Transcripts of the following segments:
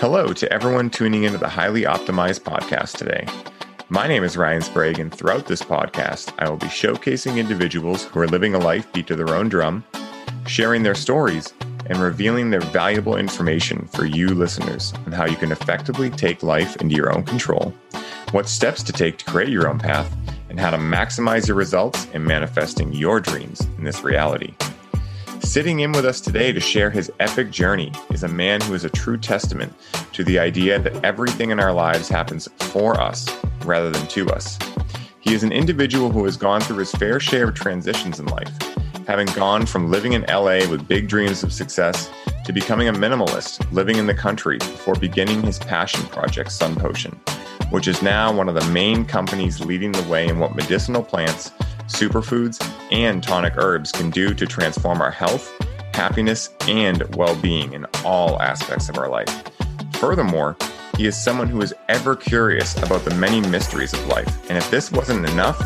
Hello to everyone tuning into the Highly Optimized podcast today. My name is Ryan Sprague, and throughout this podcast, I will be showcasing individuals who are living a life beat to their own drum, sharing their stories, and revealing their valuable information for you listeners on how you can effectively take life into your own control, what steps to take to create your own path, and how to maximize your results in manifesting your dreams in this reality. Sitting in with us today to share his epic journey is a man who is a true testament to the idea that everything in our lives happens for us rather than to us. He is an individual who has gone through his fair share of transitions in life, having gone from living in LA with big dreams of success to becoming a minimalist, living in the country before beginning his passion project, Sun Potion, which is now one of the main companies leading the way in what medicinal plants superfoods, and tonic herbs can do to transform our health, happiness, and well being in all aspects of our life. Furthermore, he is someone who is ever curious about the many mysteries of life, and if this wasn't enough,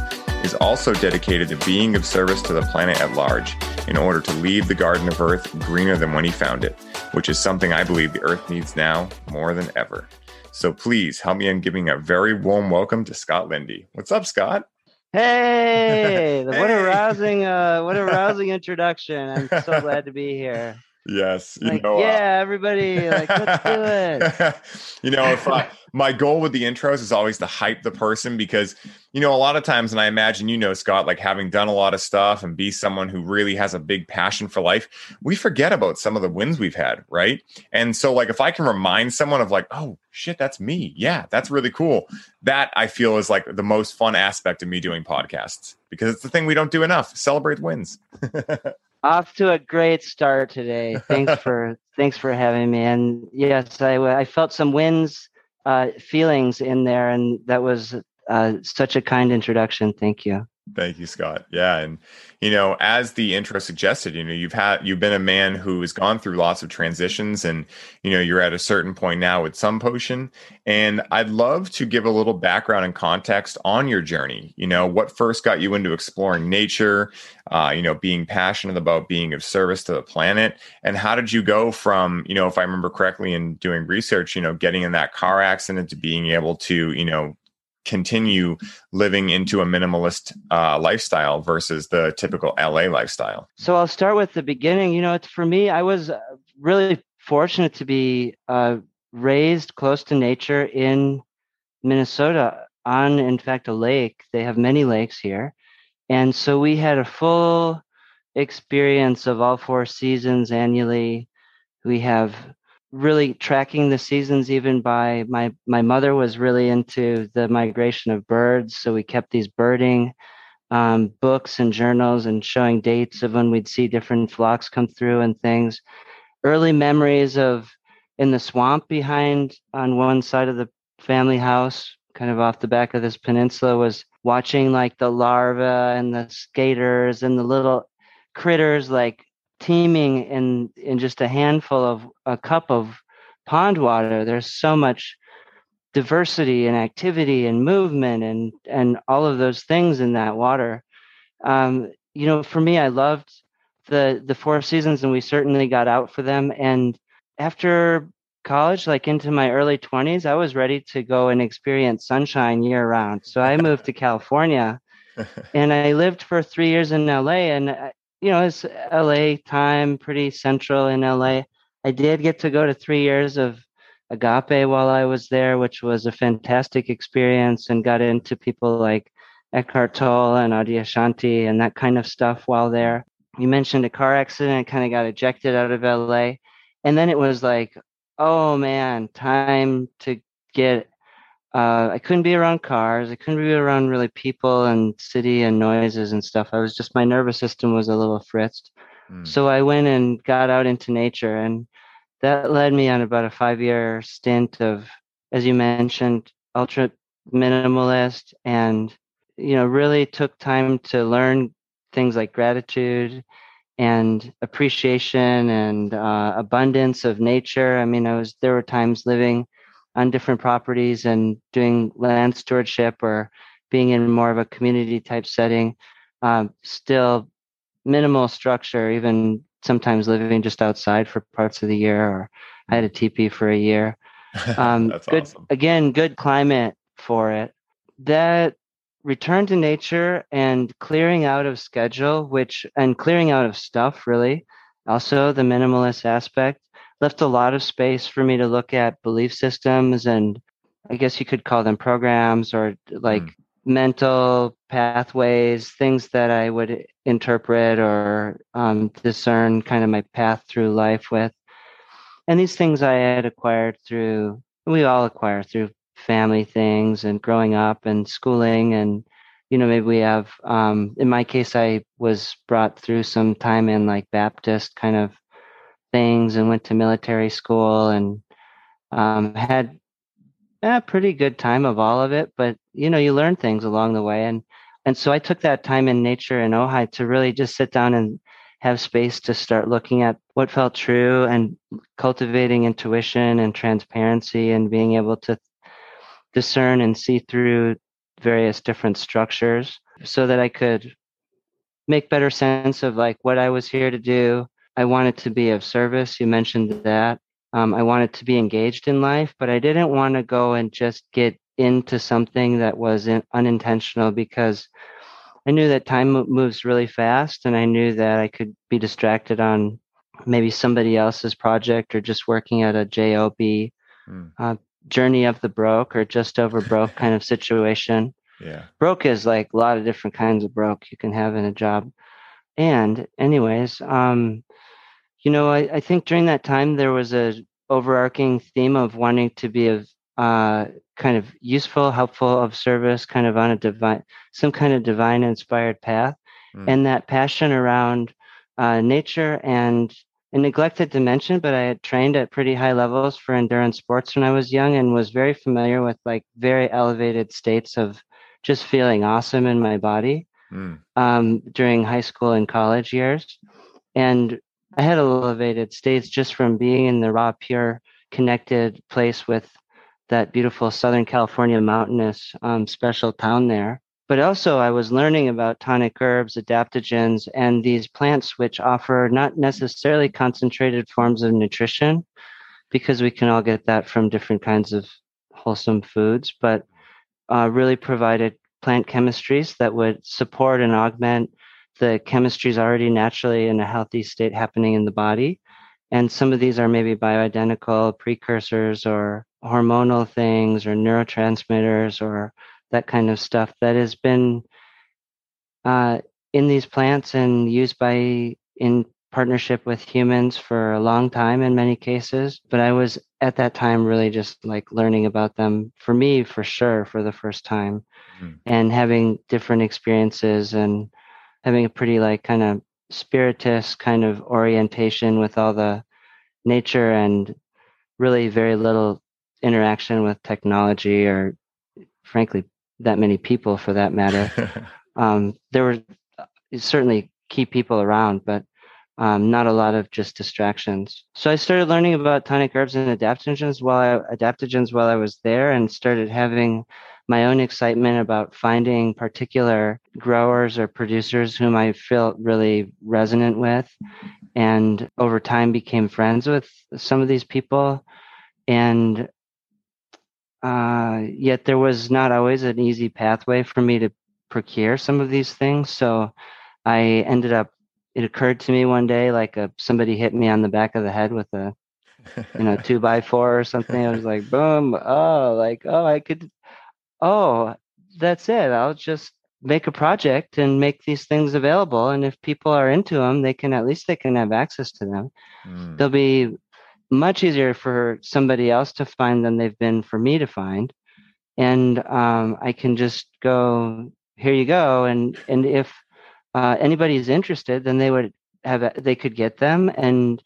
is also dedicated to being of service to the planet at large in order to leave the Garden of Earth greener than when he found it, which is something I believe the Earth needs now more than ever. So please help me in giving a very warm welcome to Scott Lindy. What's up, Scott? Hey, hey, what a rousing, uh, what a rousing introduction! I'm so glad to be here. Yes, you like, know, uh, yeah, uh, everybody, like, let's do it. you know, if I, my goal with the intros is always to hype the person because, you know, a lot of times, and I imagine you know, Scott, like having done a lot of stuff and be someone who really has a big passion for life, we forget about some of the wins we've had, right? And so, like, if I can remind someone of like, oh shit, that's me, yeah, that's really cool. That I feel is like the most fun aspect of me doing podcasts because it's the thing we don't do enough. Celebrate wins. off to a great start today. Thanks for thanks for having me. And yes, I I felt some wins uh, feelings in there, and that was uh, such a kind introduction. Thank you. Thank you, Scott. Yeah, and you know, as the intro suggested, you know, you've had you've been a man who has gone through lots of transitions, and you know, you're at a certain point now with Sun Potion. And I'd love to give a little background and context on your journey. You know, what first got you into exploring nature? Uh, you know, being passionate about being of service to the planet, and how did you go from, you know, if I remember correctly in doing research, you know, getting in that car accident to being able to, you know, continue living into a minimalist uh, lifestyle versus the typical LA lifestyle? So I'll start with the beginning. You know, it's for me, I was uh, really fortunate to be uh, raised close to nature in Minnesota on, in fact, a lake. They have many lakes here. And so we had a full experience of all four seasons annually. We have really tracking the seasons even by my my mother was really into the migration of birds so we kept these birding um, books and journals and showing dates of when we'd see different flocks come through and things. Early memories of in the swamp behind on one side of the family house kind of off the back of this peninsula was watching like the larvae and the skaters and the little critters like teeming in in just a handful of a cup of pond water there's so much diversity and activity and movement and and all of those things in that water. Um, you know for me i loved the the four seasons and we certainly got out for them. And after college like into my early 20s i was ready to go and experience sunshine year round so i moved to california and i lived for three years in la and you know, it's LA time, pretty central in LA. I did get to go to three years of agape while I was there, which was a fantastic experience and got into people like Eckhart Tolle and Adyashanti and that kind of stuff while there. You mentioned a car accident, kind of got ejected out of LA. And then it was like, oh man, time to get uh, I couldn't be around cars. I couldn't be around really people and city and noises and stuff. I was just my nervous system was a little fritzed. Mm. So I went and got out into nature, and that led me on about a five year stint of, as you mentioned, ultra minimalist, and you know really took time to learn things like gratitude and appreciation and uh, abundance of nature. I mean, I was there were times living on different properties and doing land stewardship or being in more of a community type setting, um, still minimal structure, even sometimes living just outside for parts of the year, or I had a teepee for a year. Um, good awesome. again, good climate for it. That return to nature and clearing out of schedule, which and clearing out of stuff really. Also, the minimalist aspect left a lot of space for me to look at belief systems and I guess you could call them programs or like mm. mental pathways, things that I would interpret or um, discern kind of my path through life with. And these things I had acquired through, we all acquire through family things and growing up and schooling. And, you know, maybe we have, um, in my case, I was brought through some time in like Baptist kind of things and went to military school and um, had a pretty good time of all of it. But, you know, you learn things along the way. And, and so I took that time in nature in Ojai to really just sit down and have space to start looking at what felt true and cultivating intuition and transparency and being able to discern and see through various different structures so that I could make better sense of like what I was here to do. I wanted to be of service. You mentioned that. Um, I wanted to be engaged in life, but I didn't want to go and just get into something that was unintentional because I knew that time moves really fast, and I knew that I could be distracted on maybe somebody else's project or just working at a job mm. uh, journey of the broke or just over broke kind of situation. Yeah, broke is like a lot of different kinds of broke you can have in a job. And anyways, um, you know, I, I think during that time there was a overarching theme of wanting to be of uh, kind of useful, helpful, of service, kind of on a divine, some kind of divine inspired path, mm. and that passion around uh, nature and a neglected dimension. But I had trained at pretty high levels for endurance sports when I was young, and was very familiar with like very elevated states of just feeling awesome in my body mm. um, during high school and college years, and I had elevated states just from being in the raw, pure, connected place with that beautiful Southern California mountainous um, special town there. But also, I was learning about tonic herbs, adaptogens, and these plants which offer not necessarily concentrated forms of nutrition, because we can all get that from different kinds of wholesome foods, but uh, really provided plant chemistries that would support and augment the chemistries already naturally in a healthy state happening in the body. And some of these are maybe bioidentical precursors or hormonal things or neurotransmitters or that kind of stuff that has been uh, in these plants and used by in partnership with humans for a long time in many cases but i was at that time really just like learning about them for me for sure for the first time mm. and having different experiences and having a pretty like kind of spiritist kind of orientation with all the nature and really very little interaction with technology or frankly that many people for that matter. Um, there were uh, certainly key people around but um, not a lot of just distractions. So i started learning about tonic herbs and adaptogens while I, adaptogens while i was there and started having my own excitement about finding particular growers or producers whom i felt really resonant with and over time became friends with some of these people and uh, yet there was not always an easy pathway for me to procure some of these things. So I ended up. It occurred to me one day, like a, somebody hit me on the back of the head with a, you know, two by four or something. I was like, boom! Oh, like oh, I could. Oh, that's it. I'll just make a project and make these things available. And if people are into them, they can at least they can have access to them. Mm. They'll be much easier for somebody else to find than they've been for me to find and um, i can just go here you go and and if uh, anybody is interested then they would have they could get them and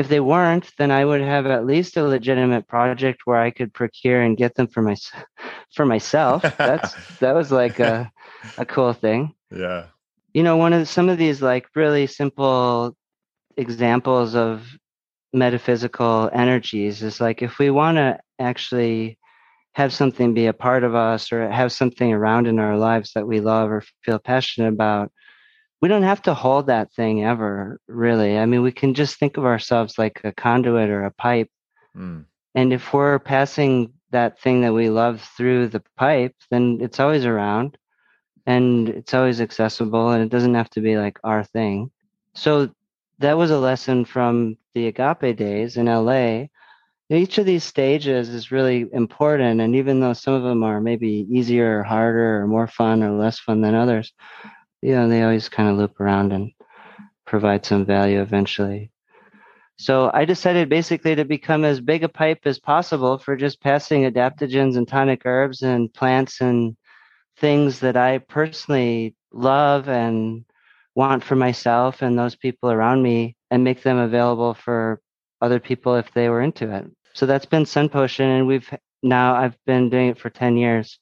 if they weren't then i would have at least a legitimate project where i could procure and get them for my for myself. That's that was like a a cool thing. Yeah. You know one of the, some of these like really simple examples of metaphysical energies is like if we want to actually have something be a part of us or have something around in our lives that we love or feel passionate about we don't have to hold that thing ever really i mean we can just think of ourselves like a conduit or a pipe mm. And if we're passing that thing that we love through the pipe, then it's always around and it's always accessible and it doesn't have to be like our thing. So that was a lesson from the agape days in LA. Each of these stages is really important. And even though some of them are maybe easier or harder or more fun or less fun than others, you know, they always kind of loop around and provide some value eventually. So I decided basically to become as big a pipe as possible for just passing adaptogens and tonic herbs and plants and things that I personally love and want for myself and those people around me and make them available for other people if they were into it. So that's been Sun Potion and we've now I've been doing it for 10 years.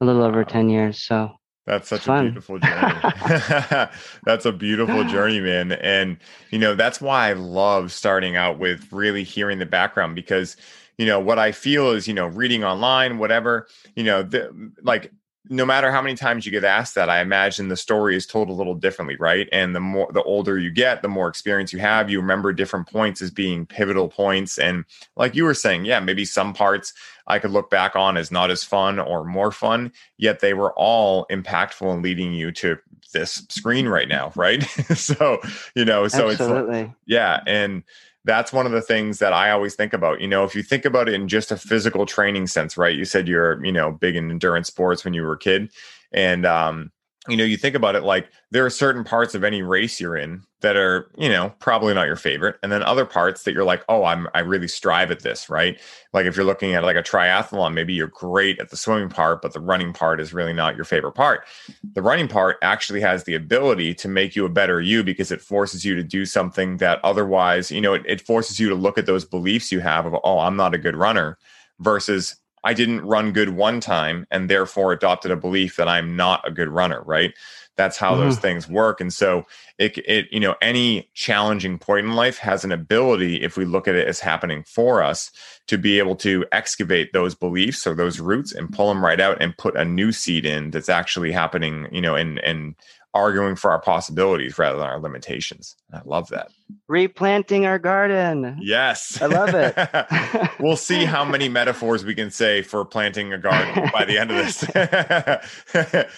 A little over 10 years. So that's such a beautiful journey. that's a beautiful journey, man. And, you know, that's why I love starting out with really hearing the background because, you know, what I feel is, you know, reading online, whatever, you know, the, like no matter how many times you get asked that, I imagine the story is told a little differently, right? And the more the older you get, the more experience you have, you remember different points as being pivotal points. And like you were saying, yeah, maybe some parts I could look back on as not as fun or more fun, yet they were all impactful and leading you to this screen right now, right? so, you know, so Absolutely. it's yeah, and that's one of the things that I always think about. You know, if you think about it in just a physical training sense, right? You said you're, you know, big in endurance sports when you were a kid. And um, you know, you think about it like there are certain parts of any race you're in that are, you know, probably not your favorite. And then other parts that you're like, oh, I'm I really strive at this, right? Like if you're looking at like a triathlon, maybe you're great at the swimming part, but the running part is really not your favorite part. The running part actually has the ability to make you a better you because it forces you to do something that otherwise, you know, it, it forces you to look at those beliefs you have of, oh, I'm not a good runner versus I didn't run good one time and therefore adopted a belief that I'm not a good runner, right? That's how mm-hmm. those things work. And so it, it, you know, any challenging point in life has an ability, if we look at it as happening for us, to be able to excavate those beliefs or those roots and pull them right out and put a new seed in that's actually happening, you know, and and arguing for our possibilities rather than our limitations. I love that. Replanting our garden. Yes. I love it. we'll see how many metaphors we can say for planting a garden by the end of this.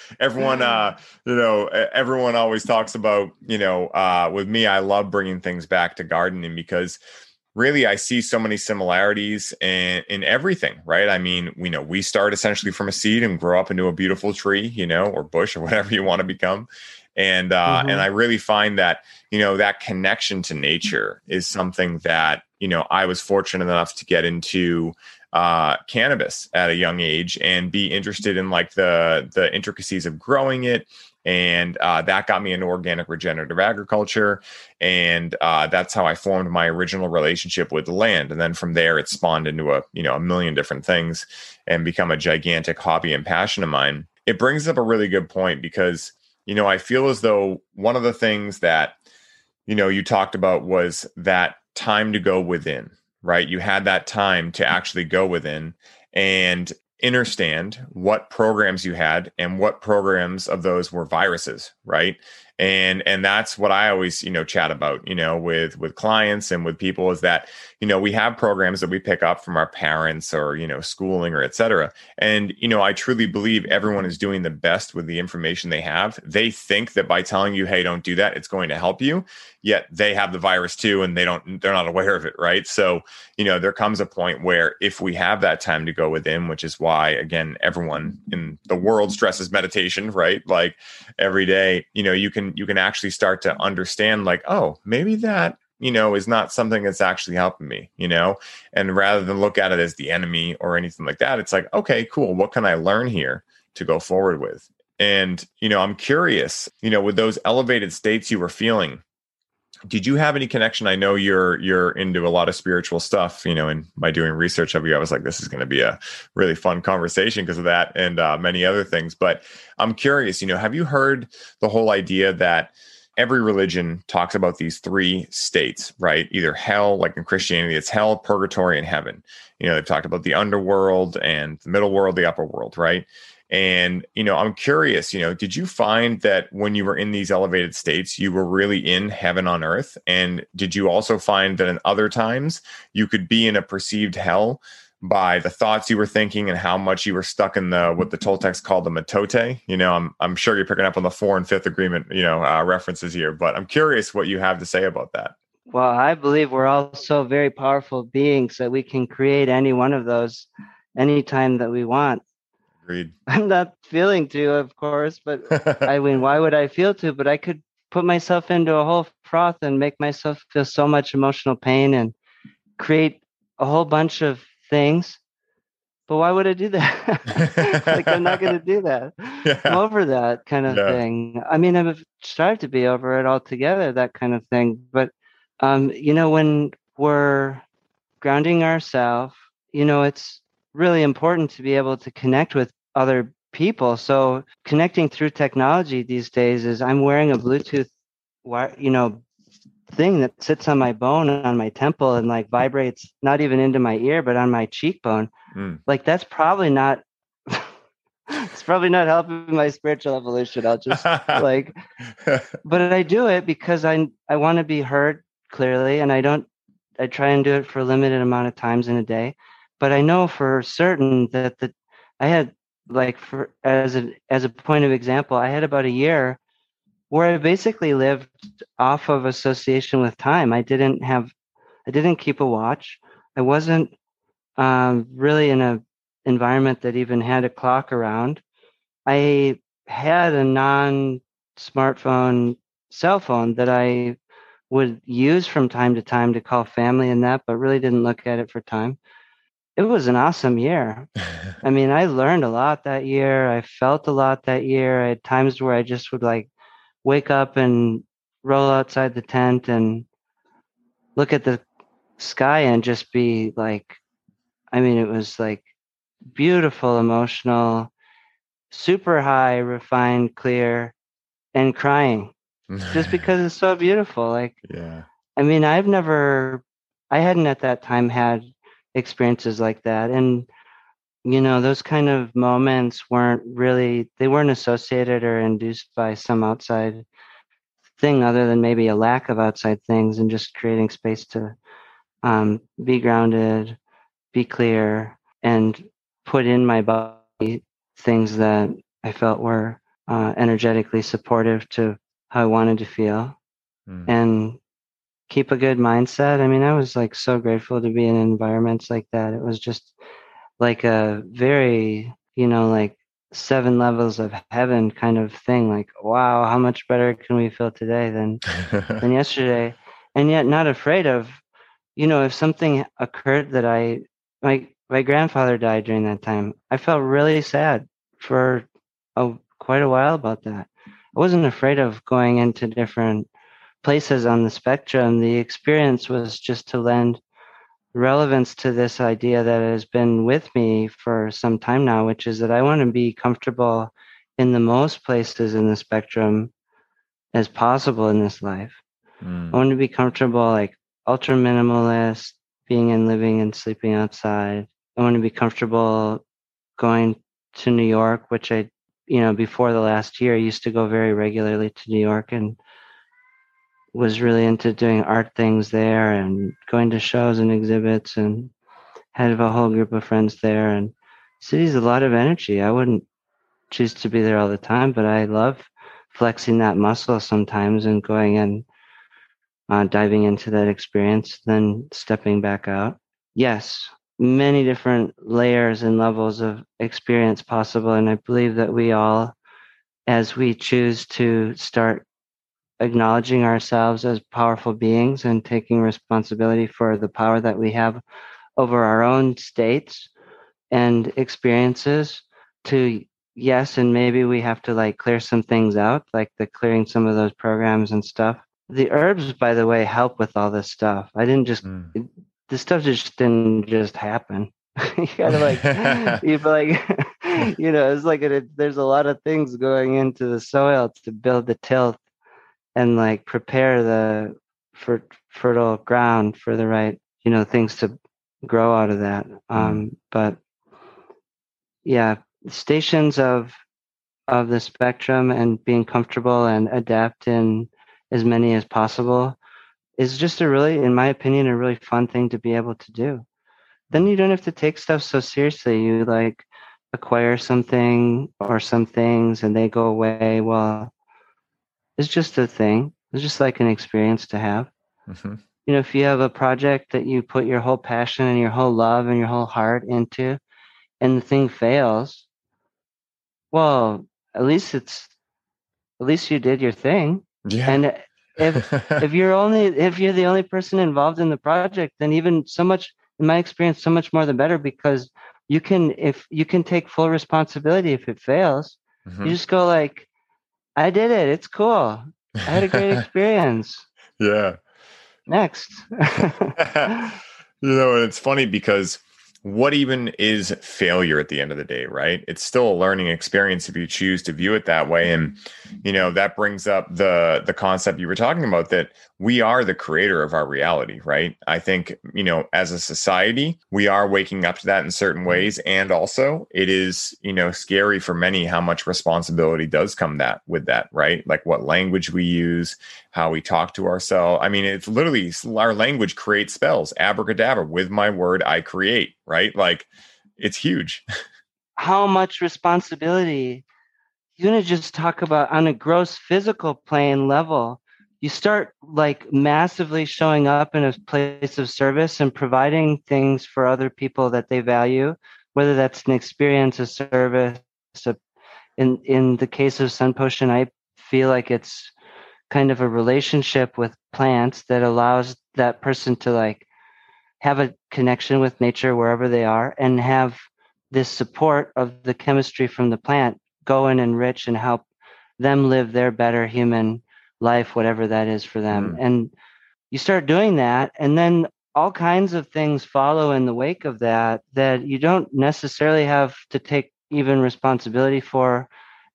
everyone uh you know everyone always talks about, you know, uh with me I love bringing things back to gardening because really I see so many similarities in, in everything, right? I mean, we know we start essentially from a seed and grow up into a beautiful tree, you know, or bush or whatever you want to become. And uh, mm-hmm. and I really find that you know that connection to nature is something that you know I was fortunate enough to get into uh, cannabis at a young age and be interested in like the the intricacies of growing it and uh, that got me into organic regenerative agriculture and uh, that's how i formed my original relationship with the land and then from there it spawned into a you know a million different things and become a gigantic hobby and passion of mine. It brings up a really good point because you know i feel as though one of the things that you know you talked about was that time to go within right? You had that time to actually go within and understand what programs you had and what programs of those were viruses right? And and that's what i always you know chat about you know with with clients and with people is that you know we have programs that we pick up from our parents or you know schooling or etc and you know i truly believe everyone is doing the best with the information they have. They think that by telling you hey don't do that it's going to help you yet they have the virus too and they don't they're not aware of it right? So you know there comes a point where if we have that time to go within which is why again everyone in the world stresses meditation right? Like every day you know you can you can actually start to understand like oh maybe that you know is not something that's actually helping me you know? And rather than look at it as the enemy or anything like that it's like okay cool what can i learn here to go forward with? And you know i'm curious you know with those elevated states you were feeling did you have any connection? I know you're you're into a lot of spiritual stuff you know and by doing research of you i was like this is going to be a really fun conversation because of that and uh, many other things. But i'm curious you know have you heard the whole idea that every religion talks about these three states right? Either hell like in christianity it's hell purgatory and heaven. You know they've talked about the underworld and the middle world the upper world right? And, you know, I'm curious, you know, did you find that when you were in these elevated states, you were really in heaven on earth? And did you also find that in other times you could be in a perceived hell by the thoughts you were thinking and how much you were stuck in the what the Toltecs call the mitote? You know, I'm I'm sure you're picking up on the four and fifth agreement, you know, uh, references here, but I'm curious what you have to say about that. Well, I believe we're all so very powerful beings that we can create any one of those anytime that we want. Agreed. I'm not feeling to, of course, but I mean, why would I feel to? But I could put myself into a whole froth and make myself feel so much emotional pain and create a whole bunch of things. But why would I do that? like I'm not going to do that. Yeah. I'm over that kind of yeah. thing. I mean, I've strived to be over it altogether, that kind of thing. But um, you know, when we're grounding ourselves, you know, it's really important to be able to connect with other people. So connecting through technology these days is I'm wearing a Bluetooth, you know, thing that sits on my bone on my temple and like vibrates not even into my ear but on my cheekbone. Mm. Like that's probably not it's probably not helping my spiritual evolution. I'll just like but I do it because I I want to be heard clearly and I don't I try and do it for a limited amount of times in a day. But I know for certain that the I had like for as a as a point of example, I had about a year where I basically lived off of association with time. I didn't have, I didn't keep a watch. I wasn't um, really in a environment that even had a clock around. I had a non-smartphone cell phone that I would use from time to time to call family and that, but really didn't look at it for time it was an awesome year. I mean, I learned a lot that year. I felt a lot that year. I had times where I just would like wake up and roll outside the tent and look at the sky and just be like, I mean, it was like beautiful, emotional, super high, refined, clear, and crying just because it's so beautiful. Like, yeah. I mean, I've never, I hadn't at that time had experiences like that and you know those kind of moments weren't really they weren't associated or induced by some outside thing other than maybe a lack of outside things and just creating space to um, be grounded be clear and put in my body things that i felt were uh, energetically supportive to how i wanted to feel mm. and keep a good mindset. I mean, I was like so grateful to be in environments like that. It was just like a very, you know, like seven levels of heaven kind of thing. Like, wow, how much better can we feel today than than yesterday? And yet not afraid of, you know, if something occurred that I my my grandfather died during that time. I felt really sad for a, quite a while about that. I wasn't afraid of going into different places on the spectrum, the experience was just to lend relevance to this idea that has been with me for some time now, which is that I want to be comfortable in the most places in the spectrum as possible in this life. Mm. I want to be comfortable, like ultra minimalist, being and living and sleeping outside. I want to be comfortable going to New York, which I, you know, before the last year, I used to go very regularly to New York and was really into doing art things there and going to shows and exhibits and had a whole group of friends there. And city's a lot of energy. I wouldn't choose to be there all the time but i love flexing that muscle sometimes and going and uh, diving into that experience then stepping back out. Yes many different layers and levels of experience possible and i believe that we all as we choose to start acknowledging ourselves as powerful beings and taking responsibility for the power that we have over our own states and experiences to yes and maybe we have to like clear some things out like the clearing some of those programs and stuff. The herbs by the way help with all this stuff. I didn't just mm. this stuff just didn't just happen. You gotta like you like you know it's like there's a lot of things going into the soil to build the tilth and like prepare the fer- fertile ground for the right you know things to grow out of that um but yeah stations of of the spectrum and being comfortable and adept in as many as possible is just a really, in my opinion, a really fun thing to be able to do. Then you don't have to take stuff so seriously. You like acquire something or some things and they go away. Well, it's just a thing. It's just like an experience to have. Mm-hmm. You know, if you have a project that you put your whole passion and your whole love and your whole heart into, and the thing fails, well, at least it's at least you did your thing. Yeah. And if if you're only if you're the only person involved in the project, then even so much in my experience, so much more the better because you can if you can take full responsibility if it fails. Mm-hmm. You just go like, I did it. It's cool. I had a great experience. yeah. Next. you know, and it's funny because what even is failure at the end of the day right it's still a learning experience if you choose to view it that way and you know that brings up the the concept you were talking about that we are the creator of our reality right i think you know as a society we are waking up to that in certain mm-hmm. ways and also it is you know scary for many how much responsibility does come that with that right like what language we use how we talk to ourselves. I mean, it's literally our language creates spells. Abracadabra, with my word, I create, right? Like it's huge. How much responsibility? You're going to just talk about on a gross physical plane level. You start like massively showing up in a place of service and providing things for other people that they value, whether that's an experience, a service. A, in in the case of Sun Potion, I feel like it's kind of a relationship with plants that allows that person to like have a connection with nature wherever they are and have this support of the chemistry from the plant go and enrich and help them live their better human life whatever that is for them mm. and you start doing that and then all kinds of things follow in the wake of that that you don't necessarily have to take even responsibility for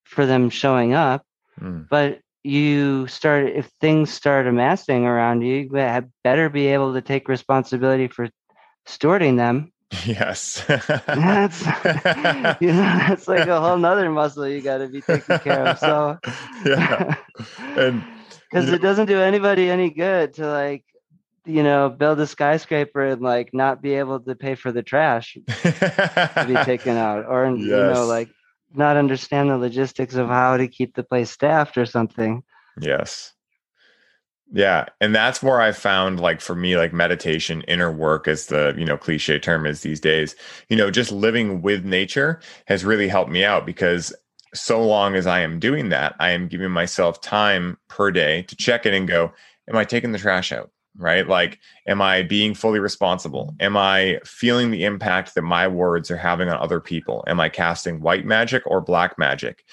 for them showing up mm. but you start if things start amassing around you, you better be able to take responsibility for stewarding them. Yes. that's you know, that's like a whole nother muscle you gotta be taking care of. So yeah. And because it doesn't do anybody any good to like you know build a skyscraper and like not be able to pay for the trash to be taken out or yes. you know like not understand the logistics of how to keep the place staffed or something. Yes. Yeah. And that's where I found like for me, like meditation, inner work as the, you know, cliche term is these days, you know, just living with nature has really helped me out because so long as I am doing that, I am giving myself time per day to check in and go, am I taking the trash out? right? Like, am I being fully responsible? Am I feeling the impact that my words are having on other people? Am I casting white magic or black magic?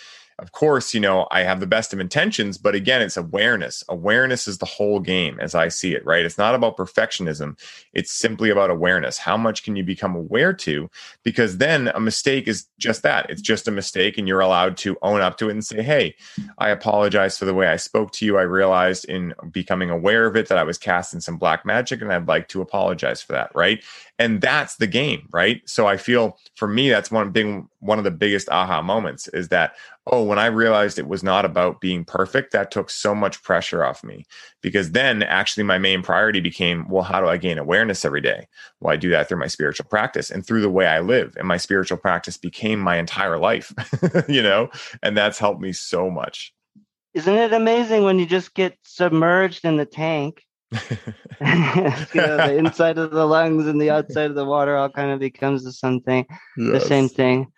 Of course, you know, I have the best of intentions, but again, it's awareness. Awareness is the whole game as I see it, right? It's not about perfectionism. It's simply about awareness. How much can you become aware to? Because then a mistake is just that. It's just a mistake, and you're allowed to own up to it and say, Hey, I apologize for the way I spoke to you. I realized in becoming aware of it that I was casting some black magic, and I'd like to apologize for that, right? And that's the game right? So i feel for me that's one big one of the biggest aha moments is that oh when i realized it was not about being perfect that took so much pressure off me. Because then actually my main priority became well how do i gain awareness every day? Well i do that through my spiritual practice and through the way i live. And my spiritual practice became my entire life you know? And that's helped me so much. Isn't it amazing when you just get submerged in the tank you know, the inside of the lungs and the outside of the water all kind of becomes the same thing. Yes. The same thing.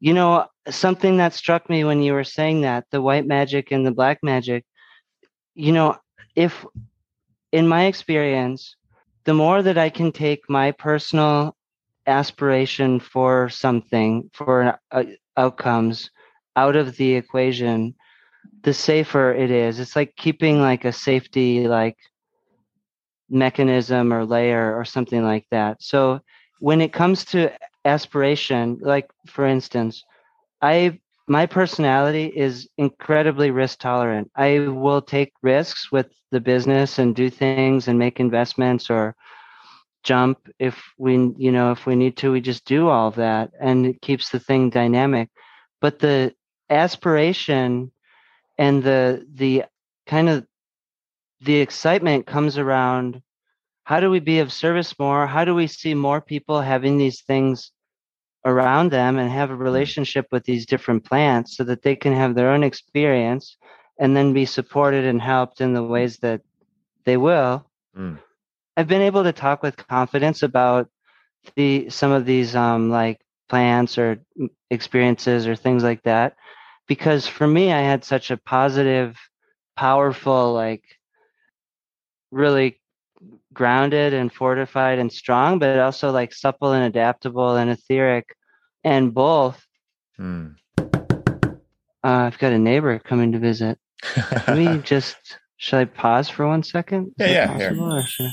You know, something that struck me when you were saying that the white magic and the black magic. You know, if in my experience, the more that I can take my personal aspiration for something for uh, outcomes out of the equation the safer it is it's like keeping like a safety like mechanism or layer or something like that. So when it comes to aspiration, like for instance, I my personality is incredibly risk tolerant. I will take risks with the business and do things and make investments or jump if we you know if we need to we just do all of that and it keeps the thing dynamic but the aspiration and the the kind of the excitement comes around how do we be of service more how do we see more people having these things around them and have a mm. relationship with these different plants so that they can have their own experience and then be supported and helped in the ways that they will mm. I've been able to talk with confidence about the some of these um, like plants or experiences or things like that because for me I had such a positive, powerful, like really grounded and fortified and strong, but also like supple and adaptable and etheric and both. Mm. Uh, I've got a neighbor coming to visit. Let me just, should I pause for one second? Is yeah, yeah.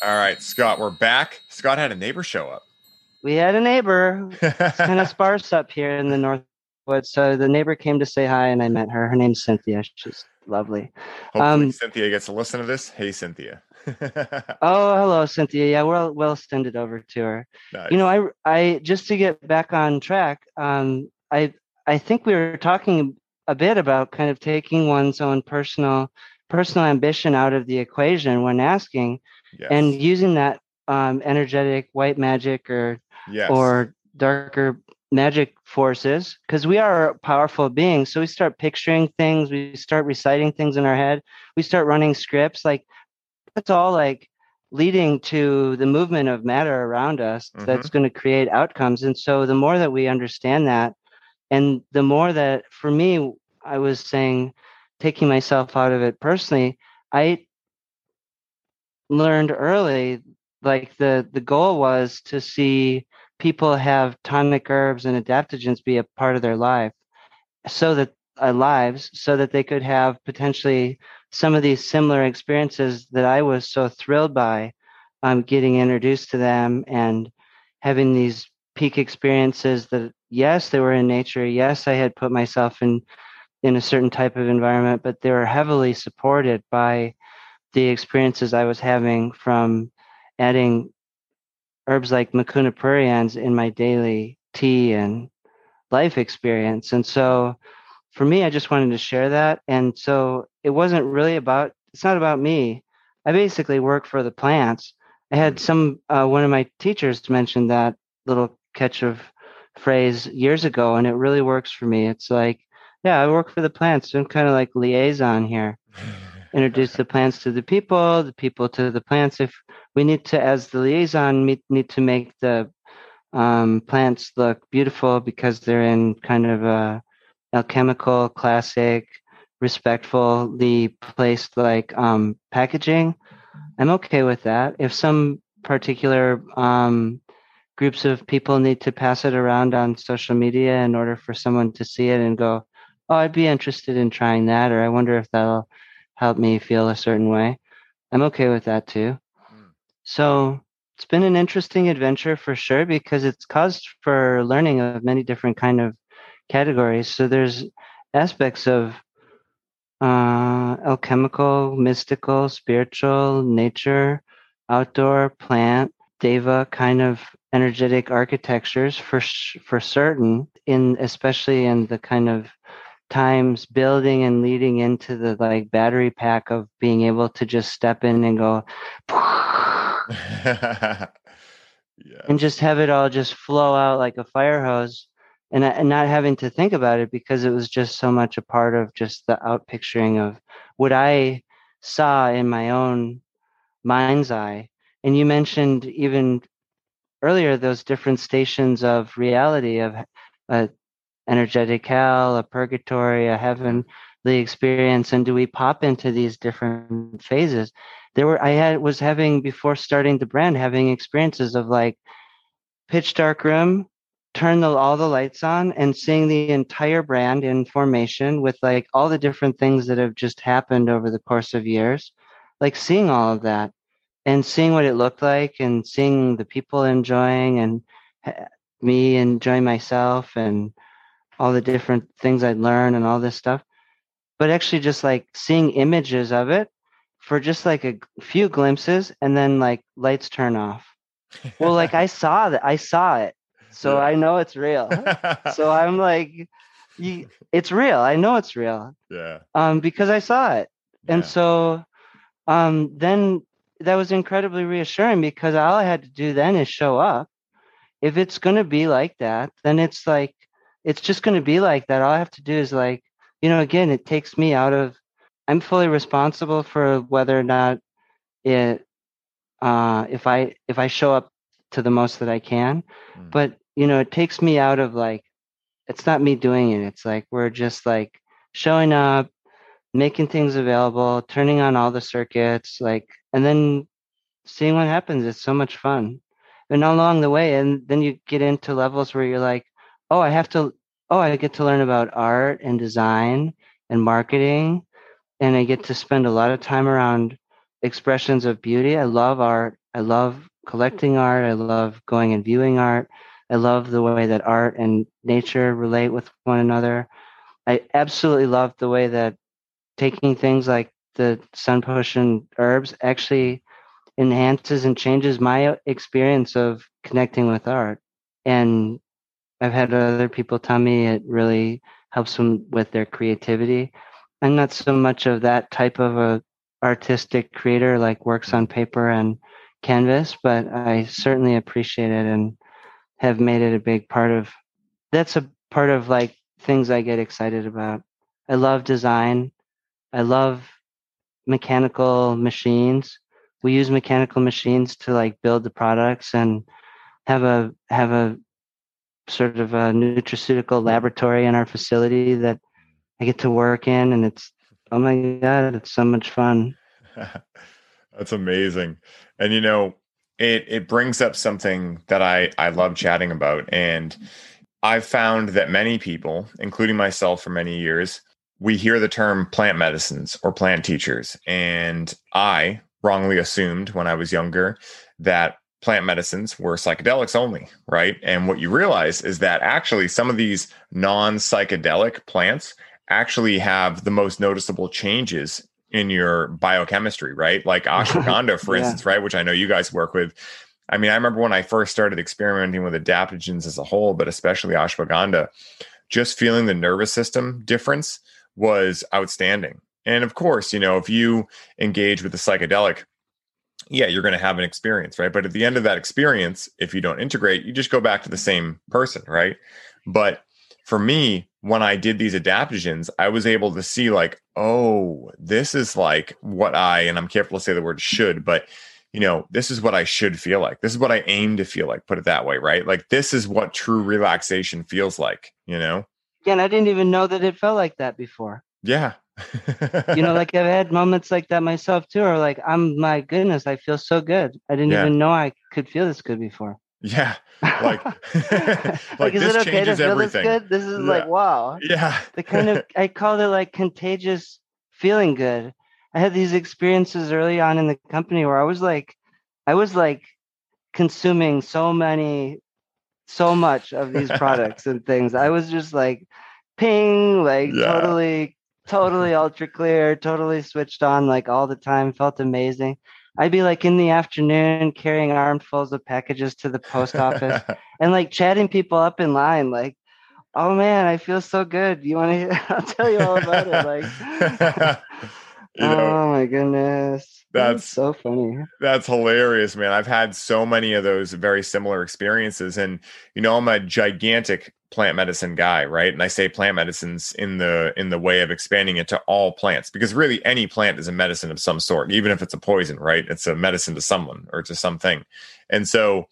All right, Scott, we're back. Scott had a neighbor show up. We had a neighbor. it's kind of sparse up here in the Northwoods. So the neighbor came to say hi, and I met her. Her name's Cynthia. She's lovely. Hopefully, um, Cynthia gets to listen to this. Hey, Cynthia. oh, hello, Cynthia. Yeah, we'll we'll send it over to her. Nice. You know, I I just to get back on track. Um, I I think we were talking a bit about kind of taking one's own personal personal ambition out of the equation when asking yes. and using that um, energetic white magic or yes. or darker magic forces because we are powerful beings so we start picturing things we start reciting things in our head we start running scripts like that's all like leading to the movement of matter around us mm-hmm. that's going to create outcomes and so the more that we understand that and the more that for me i was saying taking myself out of it personally i learned early like the the goal was to see people have tonic herbs and adaptogens be a part of their life so that uh, lives so that they could have potentially some of these similar experiences that I was so thrilled by um, getting introduced to them and having these peak experiences that yes they were in nature yes I had put myself in in a certain type of environment but they were heavily supported by the experiences I was having from adding herbs like Mucuna pruriens in my daily tea and life experience. And so for me, I just wanted to share that. And so it wasn't really about, it's not about me. I basically work for the plants. I had mm. some, uh, one of my teachers mentioned that little catch of phrase years ago, and it really works for me. It's like, yeah, I work for the plants. I'm kind of like liaison here. introduce the plants to the people, the people to the plants. If we need to, as the liaison, we need to make the um, plants look beautiful because they're in kind of a alchemical, classic, respectfully placed like um, packaging. I'm okay with that. If some particular um, groups of people need to pass it around on social media in order for someone to see it and go, oh, I'd be interested in trying that, or I wonder if that'll help me feel a certain way. I'm okay with that too. Mm. So it's been an interesting adventure for sure because it's caused for learning of many different kind of categories. So there's aspects of uh, alchemical, mystical, spiritual, nature, outdoor, plant, deva kind of energetic architectures for for certain in especially in the kind of times building and leading into the like battery pack of being able to just step in and go yes. and just have it all just flow out like a fire hose and, and not having to think about it because it was just so much a part of just the out picturing of what I saw in my own mind's eye. And you mentioned even earlier those different stations of reality of uh, energetic hell, a purgatory, a heavenly experience, and do we pop into these different phases? There were I had was having before starting the brand having experiences of like pitch dark room, turn the, all the lights on, and seeing the entire brand in formation with like all the different things that have just happened over the course of years, like seeing all of that and seeing what it looked like and seeing the people enjoying and eh, me enjoying myself and all the different things I'd learned and all this stuff. But actually, just like seeing images of it for just like a few glimpses and then like lights turn off. Well, like I saw that I saw it. So yeah. I know it's real. so I'm like you, it's real. I know it's real. Yeah. Um because I saw it. And so um then that was incredibly reassuring because all I had to do then is show up. If it's going to be like that, then it's like it's just going to be like that. All I have to do is like, you know, again, it takes me out of I'm fully responsible for whether or not it uh, if I if I show up to the most that I can. Mm. But you know, it takes me out of like it's not me doing it. It's like we're just like showing up, making things available, turning on all the circuits, like and then seeing what happens. It's so much fun. And along the way, and then you get into levels where you're like, oh, I have to oh, I get to learn about art and design and marketing and I get to spend a lot of time around expressions of beauty. I love art. I love collecting art. I love going and viewing art. I love the way that art and nature relate with one another. I absolutely love the way that taking things like the Sun Potion herbs actually enhances and changes my experience of connecting with art. And I've had other people tell me it really helps them with their creativity. I'm not so much of that type of a artistic creator like works on paper and canvas, but I certainly appreciate it and have made it a big part of that's a part of like things I get excited about. I love design. I love mechanical machines. We use mechanical machines to like build the products and have a have a sort of a nutraceutical laboratory in our facility that I get to work in, and it's oh my god, it's so much fun. That's amazing, and you know, it it brings up something that I I love chatting about, and I've found that many people, including myself, for many years, we hear the term plant medicines or plant teachers, and I wrongly assumed when I was younger that plant medicines were psychedelics only, right? And what you realize is that actually some of these non psychedelic plants actually have the most noticeable changes in your biochemistry, right? Like ashwagandha, for yeah. instance, right? Which I know you guys work with. I mean, I remember when I first started experimenting with adaptogens as a whole, but especially ashwagandha, just feeling the nervous system difference was outstanding. And of course, you know, if you engage with the psychedelic, yeah, you're going to have an experience, right? But at the end of that experience, if you don't integrate, you just go back to the same person, right? But for me, when I did these adaptogens, I was able to see like, oh, this is like what I, and I'm careful to say the word should, but you know, this is what I should feel like. This is what I aim to feel like, put it that way, right? Like this is what true relaxation feels like, you know? Again, I didn't even know that it felt like that before. Yeah. You know, like I've had moments like that myself too, or like, I'm my goodness, I feel so good. I didn't yeah. even know I could feel this good before. Yeah. Like, like, like is it okay to feel everything. this good? This is yeah. like, wow. Yeah. the kind of, I called it like contagious feeling good. I had these experiences early on in the company where I was like, I was like consuming so many, so much of these products and things. I was just like, ping, like yeah. totally, totally ultra clear, totally switched on, like all the time, felt amazing. I'd be like in the afternoon carrying armfuls of packages to the post office and like chatting people up in line, like, oh man, I feel so good. You want to? I'll tell you all about it. Like, you know, oh my goodness, that's, that's so funny. That's hilarious, man. I've had so many of those very similar experiences, and you know, I'm a gigantic plant medicine guy, right? And I say plant medicines in the in the way of expanding it to all plants because really any plant is a medicine of some sort, even if it's a poison, right? It's a medicine to someone or to something. And so,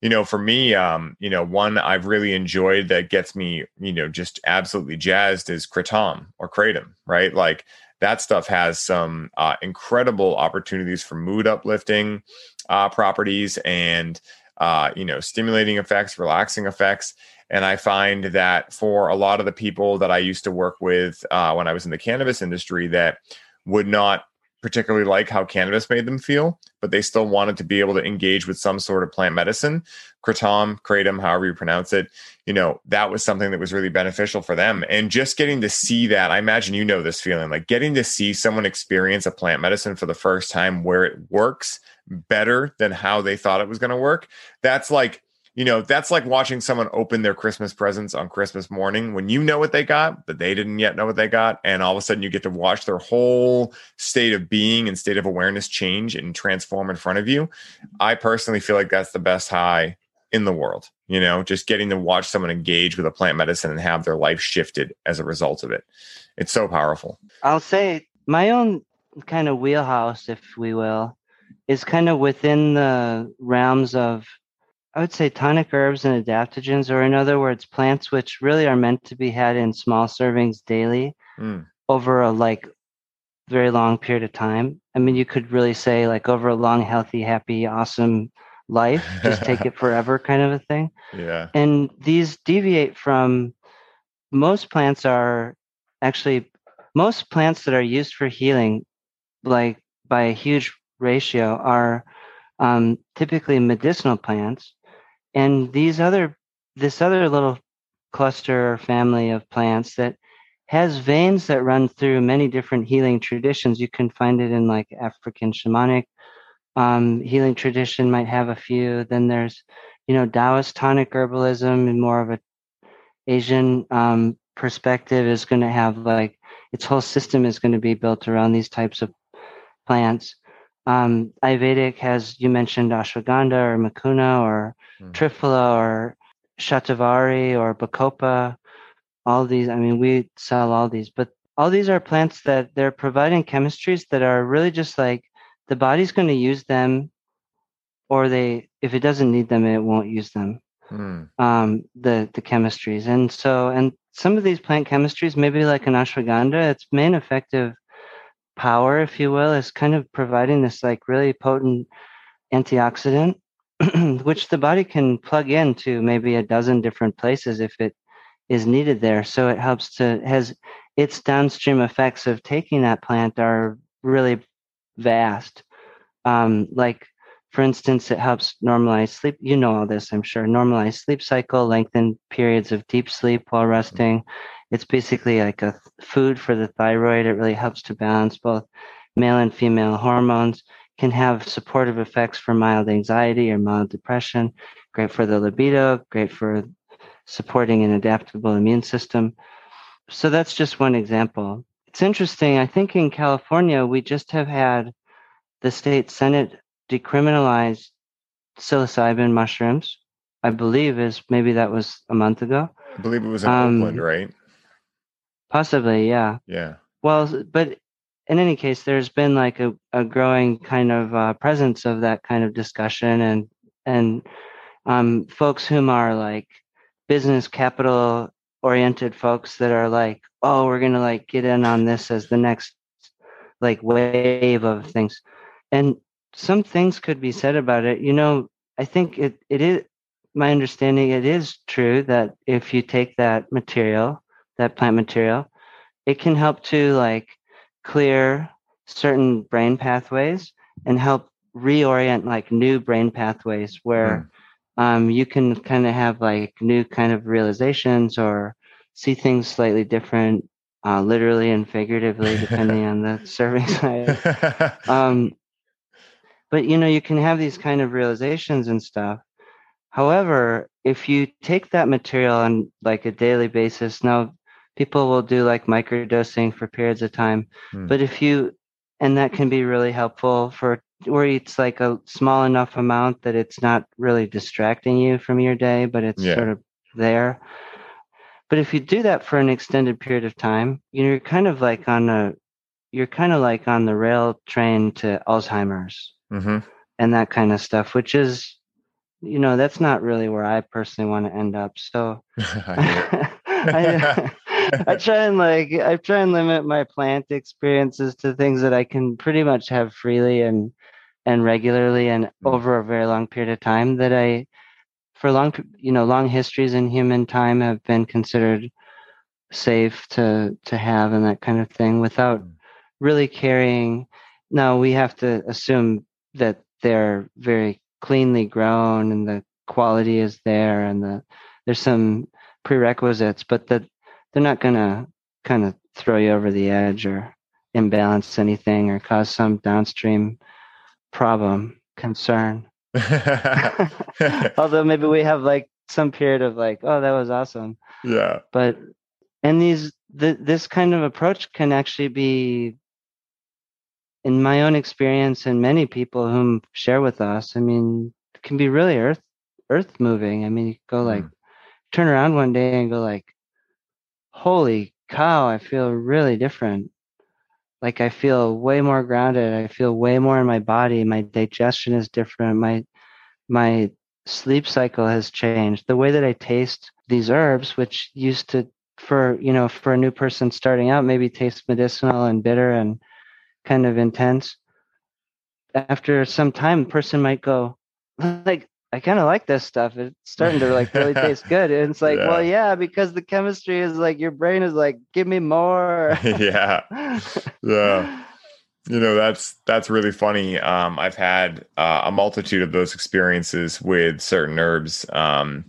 you know, for me, um, you know, one I've really enjoyed that gets me, you know, just absolutely jazzed is kratom or kratom, right? Like that stuff has some uh, incredible opportunities for mood uplifting uh, properties and uh, you know, stimulating effects, relaxing effects. And I find that for a lot of the people that I used to work with uh, when I was in the cannabis industry that would not particularly like how cannabis made them feel, but they still wanted to be able to engage with some sort of plant medicine, kratom, kratom, however you pronounce it. You know, that was something that was really beneficial for them. And just getting to see that, I imagine you know this feeling, like getting to see someone experience a plant medicine for the first time where it works better than how they thought it was going to work. That's like you know, that's like watching someone open their Christmas presents on Christmas morning when you know what they got, but they didn't yet know what they got. And all of a sudden you get to watch their whole state of being and state of awareness change and transform in front of you. I personally feel like that's the best high in the world, you know, just getting to watch someone engage with a plant medicine and have their life shifted as a result of it. It's so powerful. I'll say my own kind of wheelhouse, if we will, is kind of within the realms of I would say tonic herbs and adaptogens, or in other words, plants which really are meant to be had in small servings daily mm. over a like very long period of time. I mean, you could really say like over a long, healthy, happy, awesome life, just take it forever kind of a thing. Yeah. And these deviate from most plants are actually most plants that are used for healing, like by a huge ratio, are um, typically medicinal plants and these other this other little cluster or family of plants that has veins that run through many different healing traditions. You can find it in like African shamanic um, healing tradition might have a few. Then there's, you know, Taoist tonic herbalism and more of a Asian um, perspective is going to have like its whole system is going to be built around these types of plants. Um, Ayurvedic has you mentioned ashwagandha or mucuna or mm. triphala or shatavari or bacopa. All these, I mean, we sell all these, but all these are plants that they're providing chemistries that are really just like the body's going to use them, or they, if it doesn't need them, it won't use them. Mm. Um, the the chemistries, and so and some of these plant chemistries, maybe like an ashwagandha, its main effective power, if you will, is kind of providing this like really potent antioxidant, which the body can plug into maybe a dozen different places if it is needed there. So it helps to has its downstream effects of taking that plant are really vast. Um, like for instance, it helps normalize sleep. You know all this, I'm sure. Normalize sleep cycle, lengthen periods of deep sleep while resting. It's basically like a food for the thyroid. It really helps to balance both male and female hormones. Can have supportive effects for mild anxiety or mild depression. Great for the libido. Great for supporting an adaptable immune system. So that's just one example. It's interesting. I think in California, we just have had the state senate decriminalize psilocybin mushrooms. I believe is maybe that was a month ago. I believe it was in um, Oakland, right? Possibly, yeah. Yeah. Well, but in any case, there's been like a, a growing kind of uh, presence of that kind of discussion and and um, folks whom are like business capital oriented folks that are like, oh, we're gonna like get in on this as the next like wave of things, and some things could be said about it. You know, I think it it is my understanding. It is true that if you take that material that plant material, it can help to like clear certain brain pathways and help reorient like new brain pathways where mm. um, you can kind of have like new kind of realizations or see things slightly different uh, literally and figuratively depending on the serving size. Um, but you know you can have these kind of realizations and stuff. However if you take that material on like a daily basis now people will do like microdosing for periods of time. Mm. But if you, and that can be really helpful for where it's like a small enough amount that it's not really distracting you from your day, but it's yeah. sort of there. But if you do that for an extended period of time, you're kind of like on a, you're kind of like on the rail train to Alzheimer's mm-hmm. and that kind of stuff, which is, you know, that's not really where I personally want to end up. So I, I try and like I try and limit my plant experiences to things that I can pretty much have freely and and regularly and mm. over a very long period of time that I for long you know long histories in human time have been considered safe to to have and that kind of thing without mm. really carrying now we have to assume that they're very cleanly grown and the quality is there and the there's some prerequisites, but that they're not going to kind of throw you over the edge or imbalance anything or cause some downstream problem concern. Although maybe we have like some period of like, oh, that was awesome. Yeah. But and these the, this kind of approach can actually be in my own experience and many people whom share with us i mean can be really earth earth moving i mean you go like mm. turn around one day and go like holy cow i feel really different. Like i feel way more grounded i feel way more in my body my digestion is different my my sleep cycle has changed. The way that i taste these herbs which used to for you know for a new person starting out maybe taste medicinal and bitter and kind of intense. After some time person might go like i kind of like this stuff it's starting to like really taste good and it's like yeah. well yeah because the chemistry is like your brain is like give me more yeah. Yeah you know that's that's really funny. Um, i've had uh, a multitude of those experiences with certain herbs. Um,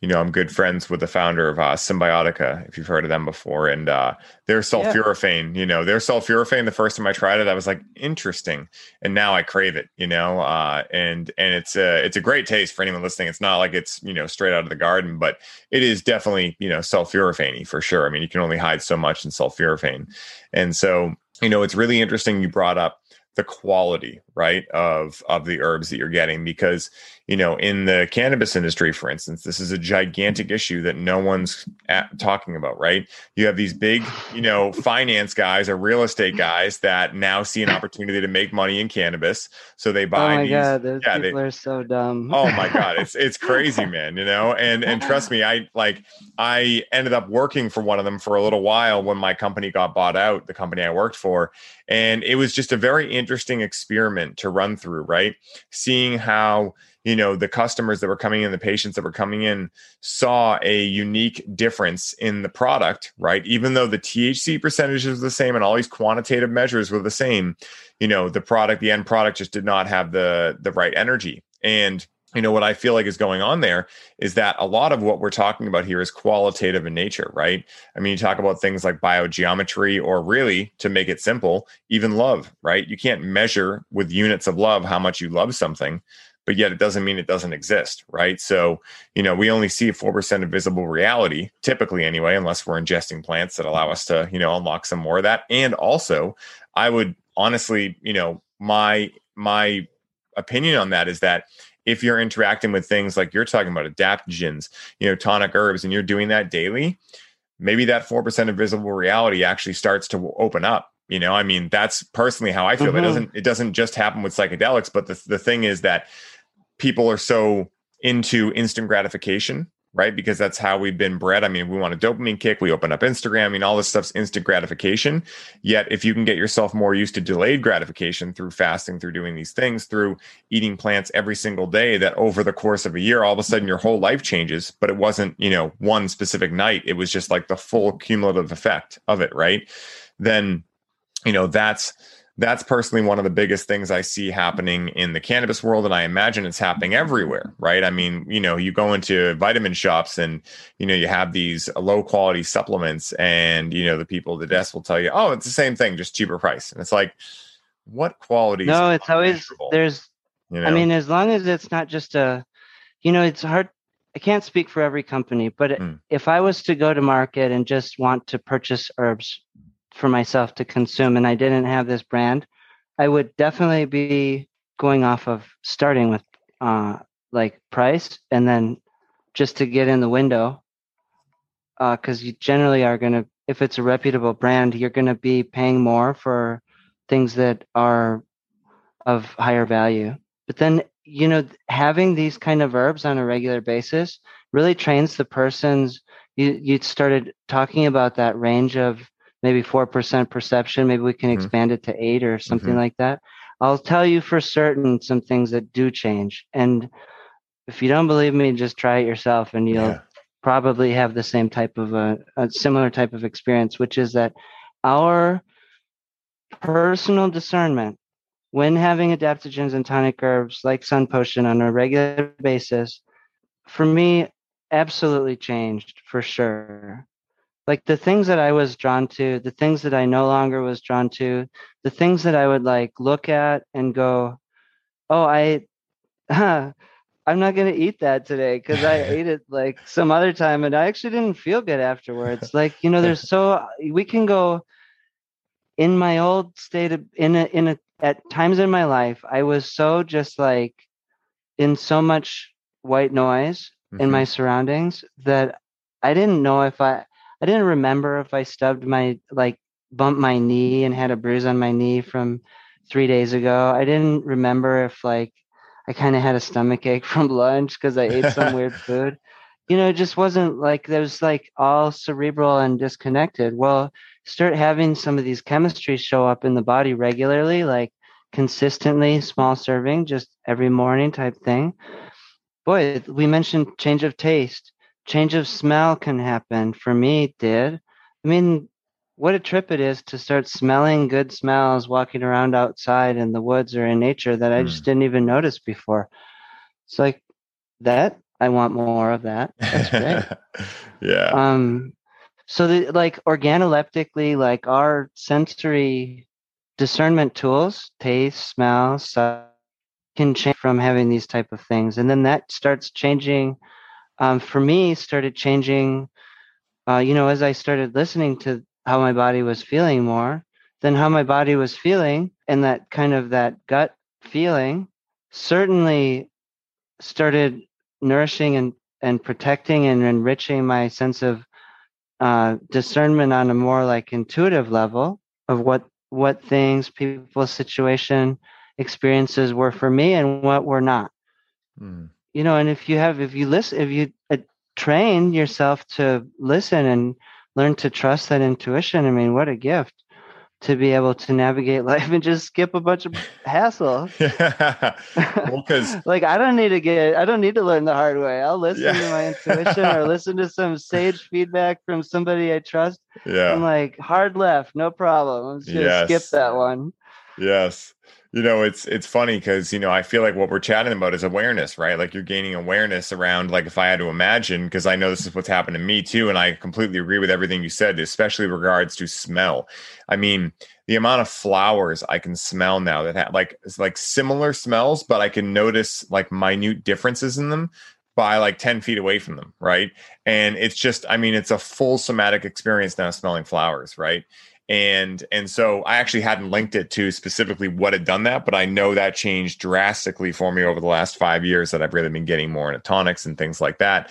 you know i'm good friends with the founder of uh, Symbiotica if you've heard of them before and uh, their sulforaphane yeah. you know their sulforaphane the first time i tried it i was like interesting and now i crave it you know uh, and and it's a it's a great taste for anyone listening. It's not like it's you know straight out of the garden but it is definitely you know sulforaphane for sure. I mean you can only hide so much in sulforaphane and so you know, it's really interesting you brought up the quality, right, of of the herbs that you're getting because, you know, in the cannabis industry, for instance, this is a gigantic issue that no one's at, talking about, right? You have these big, you know, finance guys or real estate guys that now see an opportunity to make money in cannabis, so they oh buy. Oh my these, god, those yeah, people they, are so dumb. oh my god, it's it's crazy, man. You know, and and trust me, I like I ended up working for one of them for a little while when my company got bought out, the company I worked for, and it was just a very interesting experiment to run through, right? Seeing how you know the customers that were coming in the patients that were coming in saw a unique difference in the product right? Even though the thc percentage was the same and all these quantitative measures were the same you know the product the end product just did not have the the right energy. And you know what i feel like is going on there is that a lot of what we're talking about here is qualitative in nature right? I mean you talk about things like biogeometry or really to make it simple even love right? You can't measure with units of love how much you love something but yet it doesn't mean it doesn't exist right so you know we only see 4% of visible reality typically anyway unless we're ingesting plants that allow us to you know unlock some more of that and also i would honestly you know my my opinion on that is that if you're interacting with things like you're talking about adaptogens, you know, tonic herbs, and you're doing that daily, maybe that 4% of visible reality actually starts to open up. You know, I mean, that's personally how I feel. Mm-hmm. It doesn't it doesn't just happen with psychedelics, but the, the thing is that people are so into instant gratification right? Because that's how we've been bred. I mean, we want a dopamine kick. We open up Instagram. I mean, all this stuff's instant gratification. Yet, if you can get yourself more used to delayed gratification through fasting, through doing these things, through eating plants every single day, that over the course of a year, all of a sudden your whole life changes. But it wasn't, you know, one specific night. It was just like the full cumulative effect of it, right? Then, you know, that's that's personally one of the biggest things I see happening in the cannabis world. And I imagine it's happening everywhere, right? I mean, you know, you go into vitamin shops and, you know, you have these low quality supplements and, you know, the people at the desk will tell you, oh, it's the same thing, just cheaper price. And it's like, what quality? No, it's always, there's, you know? I mean, as long as it's not just a, you know, it's hard. I can't speak for every company, but mm. if I was to go to market and just want to purchase herbs for myself to consume and I didn't have this brand, I would definitely be going off of starting with uh, like price and then just to get in the window because uh, you generally are going to if it's a reputable brand you're going to be paying more for things that are of higher value. But then you know having these kind of herbs on a regular basis really trains the person's you you started talking about that range of maybe 4% perception. Maybe we can mm-hmm. expand it to eight or something mm-hmm. like that. I'll tell you for certain some things that do change. And if you don't believe me, just try it yourself and you'll yeah. probably have the same type of a, a similar type of experience, which is that our personal discernment when having adaptogens and tonic herbs like Sun Potion on a regular basis, for me, absolutely changed for sure. Like the things that I was drawn to, the things that I no longer was drawn to, the things that I would like look at and go, oh, I, huh, I'm not going to eat that today because I ate it like some other time and I actually didn't feel good afterwards. Like, you know, there's so, we can go in my old state of, in a, in a, at times in my life, I was so just like in so much white noise mm-hmm. in my surroundings that I didn't know if I, I didn't remember if I stubbed my, like, bumped my knee and had a bruise on my knee from three days ago. I didn't remember if, like, I kind of had a stomach ache from lunch because I ate some weird food. You know, it just wasn't like there was like all cerebral and disconnected. Well, start having some of these chemistries show up in the body regularly, like consistently, small serving, just every morning type thing. Boy, we mentioned change of taste, change of smell can happen. For me, it did. I mean, what a trip it is to start smelling good smells walking around outside in the woods or in nature that I just mm. didn't even notice before. It's like that. I want more of that. That's great. yeah. Um. So the like organoleptically, like our sensory discernment tools, taste, smell, sight, can change from having these type of things, and then that starts changing. Um, for me, started changing. Uh, you know, as I started listening to how my body was feeling more than how my body was feeling and that kind of that gut feeling certainly started nourishing and, and protecting and enriching my sense of uh, discernment on a more like intuitive level of what what things people situation experiences were for me and what were not mm. You know and if you have if you listen if you uh, train yourself to listen and learn to trust that intuition. I mean, what a gift to be able to navigate life and just skip a bunch of hassle. yeah. Well, because like I don't need to get, I don't need to learn the hard way. I'll listen yeah. to my intuition or listen to some sage feedback from somebody I trust. Yeah. I'm like hard left, no problem. I'm just gonna yes. skip that one. Yes you know it's it's funny because you know i feel like what we're chatting about is awareness right? Like you're gaining awareness around like if i had to imagine because i know this is what's happened to me too and i completely agree with everything you said especially regards to smell. I mean the amount of flowers i can smell now that have like it's like similar smells but i can notice like minute differences in them by like 10 feet away from them right? And it's just i mean it's a full somatic experience now smelling flowers right and and so I actually hadn't linked it to specifically what had done that, but I know that changed drastically for me over the last five years that I've really been getting more into tonics and things like that,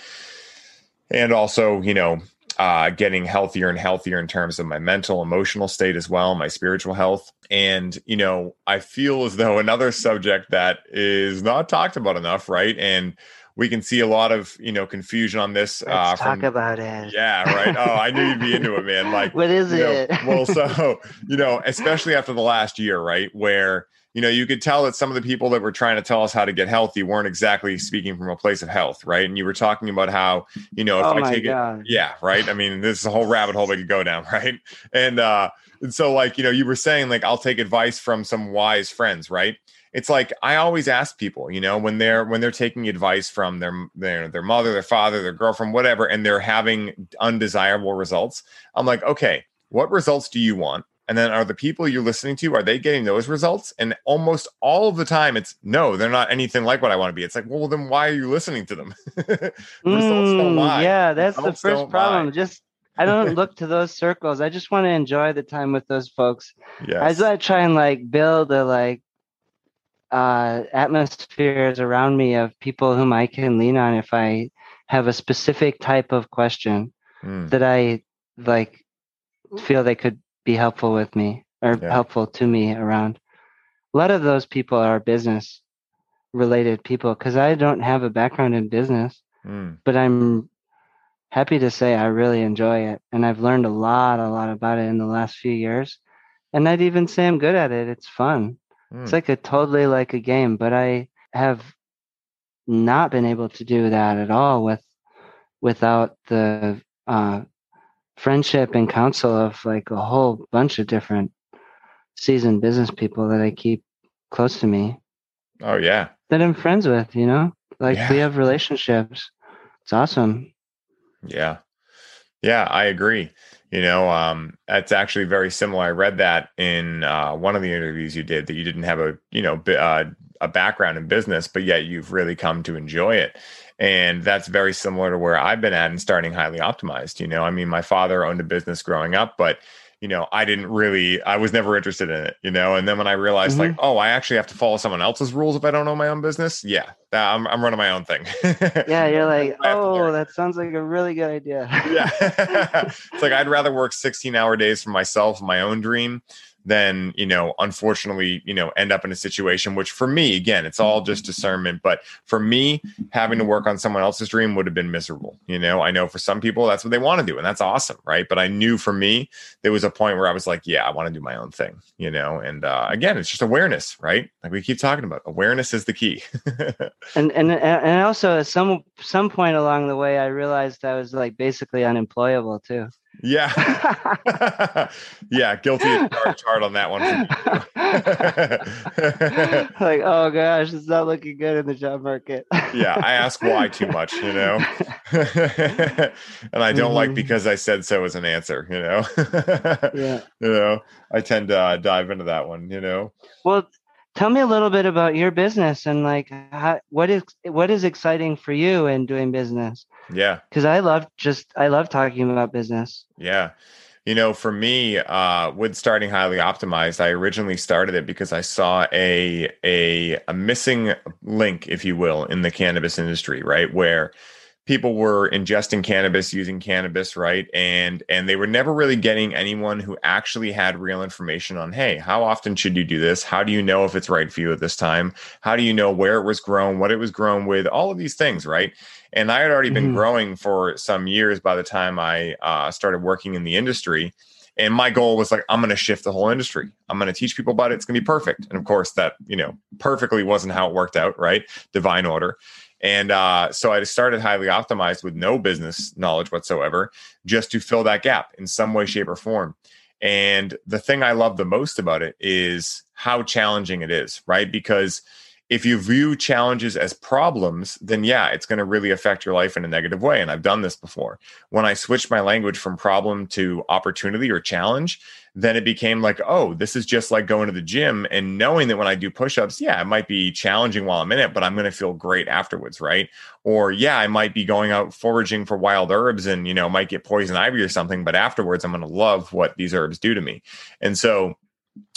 and also you know uh, getting healthier and healthier in terms of my mental, emotional state as well, my spiritual health. And, you know, I feel as though another subject that is not talked about enough, right? And we can see a lot of you know confusion on this. Let's uh, from, talk about it. Yeah, right. Oh, I knew you'd be into it, man. Like, what is it? Know, well, so you know, especially after the last year, right, where you know you could tell that some of the people that were trying to tell us how to get healthy weren't exactly speaking from a place of health, right? And you were talking about how you know if oh I take God. it, yeah, right. I mean, this is a whole rabbit hole we could go down, right? And uh, and so like you know, you were saying like I'll take advice from some wise friends, right? It's like I always ask people, you know, when they're when they're taking advice from their their their mother, their father, their girlfriend, whatever, and they're having undesirable results. I'm like, okay, what results do you want? And then are the people you're listening to are they getting those results? And almost all of the time, it's no, they're not anything like what I want to be. It's like, well, then why are you listening to them? mm, yeah, that's results the first problem. Lie. Just I don't look to those circles. I just want to enjoy the time with those folks. Yes. I try and like build a like uh, atmospheres around me of people whom I can lean on if I have a specific type of question mm. that I like feel they could be helpful with me or yeah. helpful to me around. A lot of those people are business related people because I don't have a background in business, mm. but I'm happy to say I really enjoy it. And I've learned a lot, a lot about it in the last few years. And I'd even say I'm good at it. It's fun. Mm. It's like a totally like a game, but I have not been able to do that at all with without the uh, friendship and counsel of like a whole bunch of different seasoned business people that I keep close to me. Oh yeah. That I'm friends with, you know? Like Yeah. we have relationships. It's awesome. Yeah. Yeah, I agree. You know, um, that's actually very similar. I read that in uh, one of the interviews you did that you didn't have a, you know, uh, a background in business, but yet you've really come to enjoy it. And that's very similar to where I've been at and starting highly optimized. You know, I mean, my father owned a business growing up, but you know, I didn't really, I was never interested in it, you know. And then when I realized, like, mm-hmm. oh, I actually have to follow someone else's rules if I don't own my own business, yeah, that, I'm, I'm running my own thing. Yeah, you're like, I have to oh, that sounds like a really good idea. yeah. it's like I'd rather work 16 hour days for myself, my own dream, than, you know, unfortunately, you know, end up in a situation which for me, again, it's all just discernment. But for me, having to work on someone else's dream would have been miserable. You know, I know for some people that's what they want to do, and that's awesome, right? But I knew for me, there was a point where I was like, yeah, I want to do my own thing, you know. And uh, again, it's just awareness, right? Like we keep talking about, awareness is the key. and and and also at some some point along the way, I realized I was like basically unemployable too. Yeah, yeah, guilty as charged hard on that one. Like, oh gosh, it's not looking good in the job market. yeah, I ask why too much, you know, and I don't like Mhm. because I said so as an answer, you know. yeah. you know, I tend to uh, dive into that one, you know. Well, tell me a little bit about your business and like how, what is what is exciting for you in doing business? Yeah, Because I love just I love talking about business. yeah. You know, for me, uh, with starting highly optimized, I originally started it because I saw a a a missing link, if you will, in the cannabis industry, right? Where people were ingesting cannabis using cannabis right? And and they were never really getting anyone who actually had real information on hey how often should you do this? How do you know if it's right for you at this time? How do you know where it was grown what it was grown with? All of these things right? And i had already been Mhm. growing for some years by the time i uh, started working in the industry. And my goal was like i'm going to shift the whole industry. I'm going to teach people about it. It's going to be perfect. And of course that you know perfectly wasn't how it worked out right? Divine order and uh, so I started highly optimized with no business knowledge whatsoever, just to fill that gap in some way, shape, or form. And the thing I love the most about it is how challenging it is, right? Because if you view challenges as problems, then yeah, it's going to really affect your life in a negative way. And I've done this before. When I switched my language from problem to opportunity or challenge, then it became like, oh, this is just like going to the gym and knowing that when I do push ups, yeah, it might be challenging while I'm in it, but I'm going to feel great afterwards, right? Or yeah, I might be going out foraging for wild herbs and, you know, might get poison ivy or something, but afterwards I'm going to love what these herbs do to me. And so,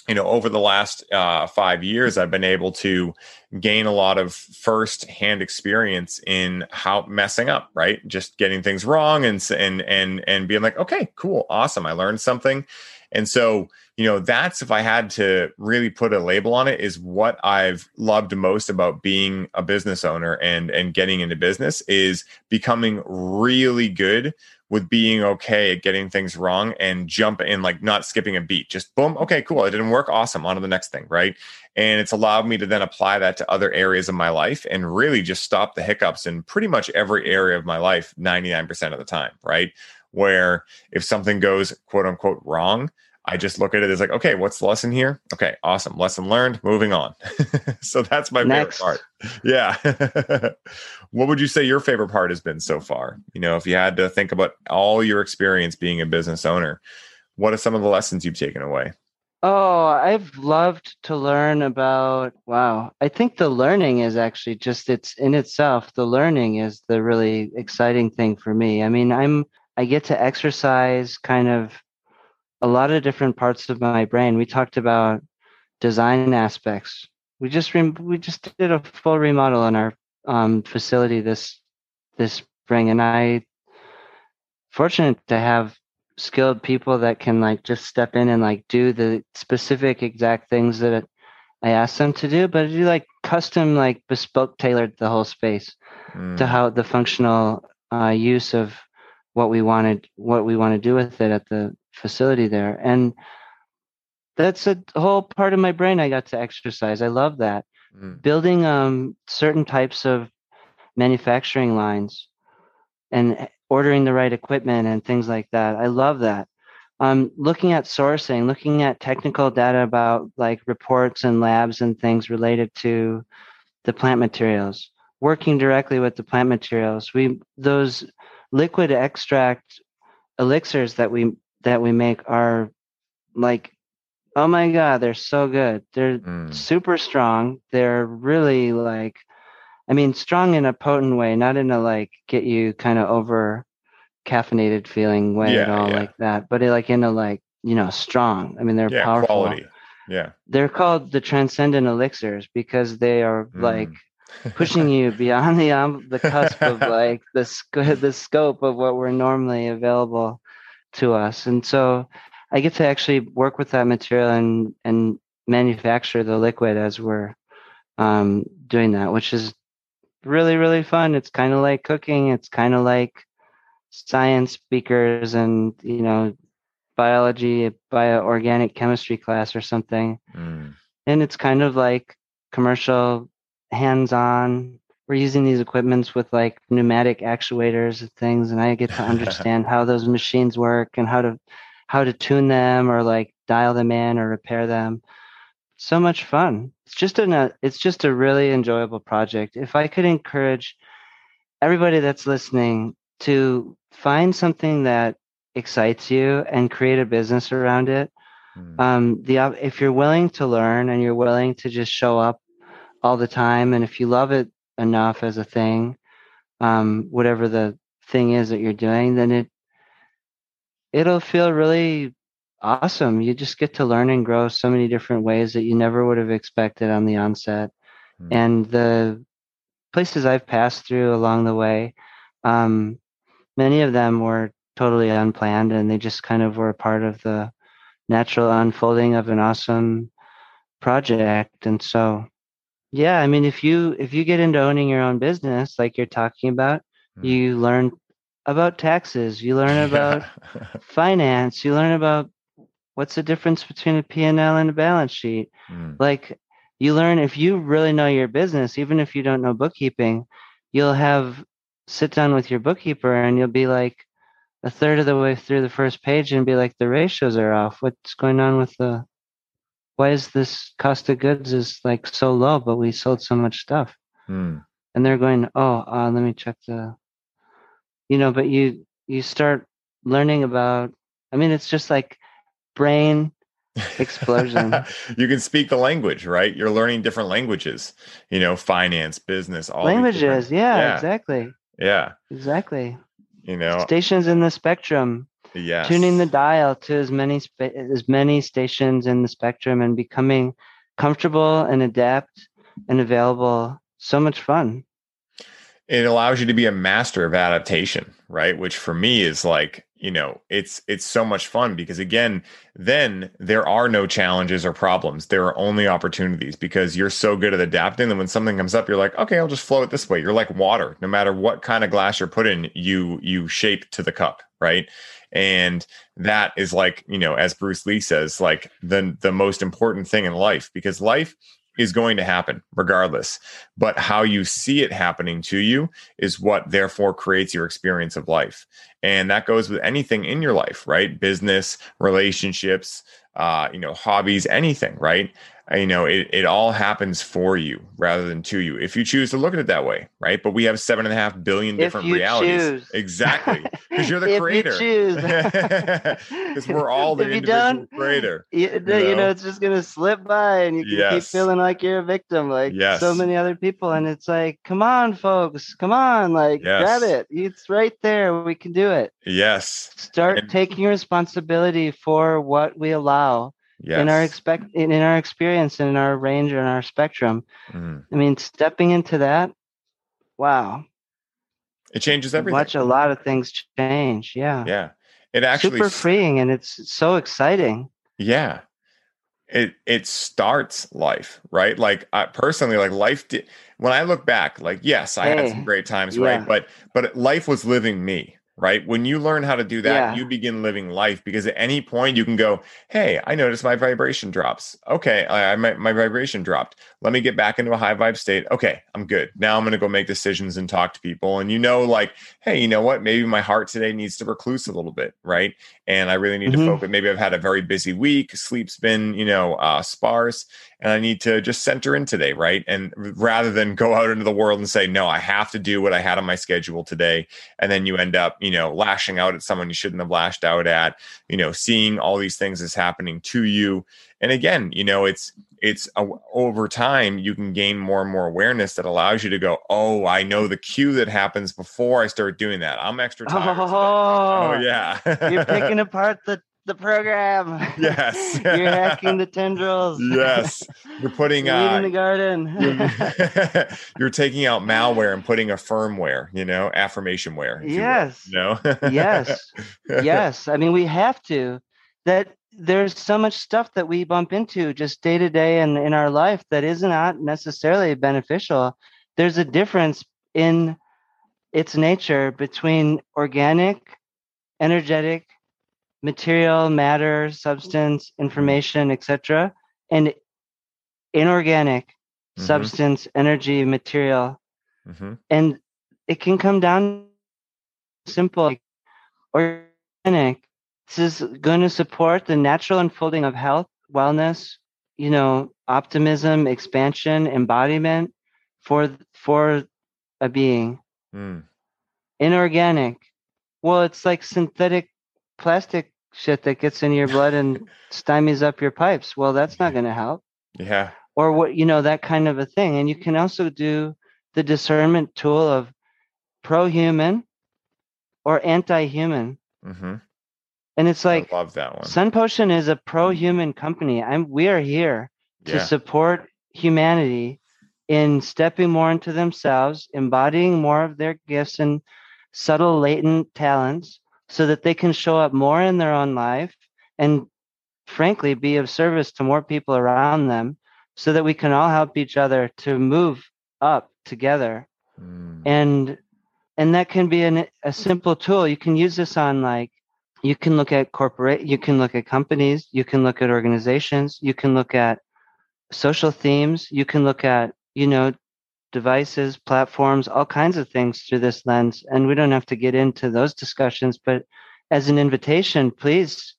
you know, over the last uh, five years, I've been able to gain a lot of first hand experience in how messing up, right? Just getting things wrong and and and and being like, okay, cool, awesome, I learned something. And so, you know, that's if I had to really put a label on it, is what I've loved most about being a business owner and and getting into business is becoming really good with being okay at getting things wrong and jump in like not skipping a beat just boom okay cool it didn't work awesome on to the next thing right? And it's allowed me to then apply that to other areas of my life and really just stop the hiccups in pretty much every area of my life 99% of the time right? Where if something goes quote unquote wrong I just look at it as like, okay, what's the lesson here? Okay, awesome. Lesson learned, moving on. so that's my Next. favorite part. Yeah. what would you say your favorite part has been so far? You know, if you had to think about all your experience being a business owner, what are some of the lessons you've taken away? Oh, I've loved to learn about wow. I think the learning is actually just it's in itself. The learning is the really exciting thing for me. I mean, I'm I get to exercise kind of a lot of different parts of my brain. We talked about design aspects. We just rem- we just did a full remodel in our um, facility this this spring, and I fortunate to have skilled people that can like just step in and like do the specific exact things that I asked them to do, but do like custom like bespoke tailored the whole space to Mm, how the functional uh, use of what we wanted what we want to do with it at the facility there. And that's a whole part of my brain i got to exercise. I love that. Mm, building um certain types of manufacturing lines and ordering the right equipment and things like that. I love that. Um, looking at sourcing, looking at technical data about like reports and labs and things related to the plant materials, working directly with the plant materials. We those liquid extract elixirs that we that we make are like oh my god they're so good they're mm. super strong they're really like i mean strong in a potent way not in a like get you kind of over caffeinated feeling way yeah, at all yeah. like that, but it, like in a like you know strong. I mean, they're yeah, powerful. Quality. Yeah, they're called the transcendent elixirs because they are mm. like pushing you beyond the um, the cusp of like the sc- the scope of what were normally available to us, and so I get to actually work with that material and and manufacture the liquid as we're um, doing that, which is really really fun. It's kind of like cooking. It's kind of like science speakers and you know biology bio organic chemistry class or something mm. and it's kind of like commercial hands-on we're using these equipments with like pneumatic actuators and things and i get to understand how those machines work and how to how to tune them or like dial them in or repair them so much fun it's just a it's just a really enjoyable project if i could encourage everybody that's listening to find something that excites you and create a business around it. Mm. Um, the if you're willing to learn and you're willing to just show up all the time, and if you love it enough as a thing, um, whatever the thing is that you're doing, then it it'll feel really awesome. You just get to learn and grow so many different ways that you never would have expected on the onset. Mm. And the places I've passed through along the way, um, many of them were totally unplanned and they just kind of were a part of the natural unfolding of an awesome project and so yeah i mean if you if you get into owning your own business like you're talking about mm. you learn about taxes you learn about finance you learn about what's the difference between a p&l and a balance sheet mm. like you learn if you really know your business even if you don't know bookkeeping you'll have sit down with your bookkeeper and you'll be like a third of the way through the first page and be like the ratios are off what's going on with the why is this cost of goods is like so low but we sold so much stuff hmm. and they're going oh uh, let me check the you know but you you start learning about i mean it's just like brain explosion. you can speak the language, right? You're learning different languages, you know, finance, business, all languages. Yeah, yeah, exactly. Yeah. Exactly. You know, stations in the spectrum. Yeah. Tuning the dial to as many sp- as many stations in the spectrum and becoming comfortable and adapt and available. So much fun. It allows you to be a master of adaptation, right? Which for me is like you know it's it's so much fun because again then there are no challenges or problems. There are only opportunities because you're so good at adapting that when something comes up you're like okay i'll just flow it this way. You're like water. No matter what kind of glass you're put in you you shape to the cup right? And that is like you know as Bruce Lee says like the the most important thing in life because life is going to happen regardless. But how you see it happening to you is what therefore creates your experience of life. And that goes with anything in your life, right? Business, relationships, uh, you know, hobbies, anything, right? Uh, you know, it, it all happens for you rather than to you if you choose to look at it that way, right? But we have seven and a half billion different realities. Choose. Exactly. Because you're the creator. Because we're all the individual creator. You, you, know? you, know? it's just to slip by and you can yes. keep feeling like you're a victim, like yes. so many other people. And it's like, come on, folks, come on, like yes. grab it. It's right there. We can do it. Yes. Start and- taking responsibility for what we allow yes. in our expect in, in our experience and in our range and our spectrum. Mm. I mean, stepping into that, wow, it changes everything. Watch a lot of things change. Yeah, yeah. It actually super freeing and it's so exciting. Yeah, it it starts life right. Like I, personally, like life did. When I look back, like yes, I hey, had some great times, yeah. right? But but life was living me right? When you learn how to do that, Yeah. you begin living life because at any point you can go, Hey, I noticed my vibration drops. Okay. I, I my, my vibration dropped. Let me get back into a high vibe state. Okay. I'm good. Now I'm going to go make decisions and talk to people. And you know, like, Hey, you know what? Maybe my heart today needs to recluse a little bit. Right. And I really need to Mhm. focus. Maybe I've had a very busy week. Sleep's been, you know, uh, sparse and I need to just center in today. Right. And rather than go out into the world and say, no, I have to do what I had on my schedule today and then you end up you know lashing out at someone you shouldn't have lashed out at you know seeing all these things as happening to you and again you know it's it's over time you can gain more and more awareness that allows you to go oh i know the cue that happens before i start doing that i'm extra tired. Oh, oh yeah You're picking apart the, the program. Yes. You're hacking the tendrils. yes you're putting Weeding uh the garden. you're, you're taking out malware and putting a firmware you know affirmation ware you will, yes. you know yes. yes. I mean, we have to. That there's so much stuff that we bump into just day to day and in our life that is not necessarily beneficial. There's a difference in its nature between organic, energetic, material, matter, substance, information, etc., and inorganic, Mhm. substance, energy, material Mhm. and it can come down simple like organic this is going to support the natural unfolding of health wellness you know optimism expansion embodiment for for a being Mm. inorganic well it's like synthetic plastic shit that gets in your blood and stymies up your pipes. Well that's not going to help. Yeah. Or what you know that kind of a thing. And you can also do the discernment tool of pro-human or anti-human. Hmm and it's like I love that one. sun potion is a pro-human company. I'm we are here to yeah. support humanity in stepping more into themselves embodying more of their gifts and subtle latent talents so that they can show up more in their own life and frankly be of service to more people around them so that we can all help each other to move up together Mm. and and that can be an, a simple tool you can use this on like you can look at corporate you can look at companies you can look at organizations you can look at social themes you can look at you know devices platforms all kinds of things through this lens and we don't have to get into those discussions. But as an invitation please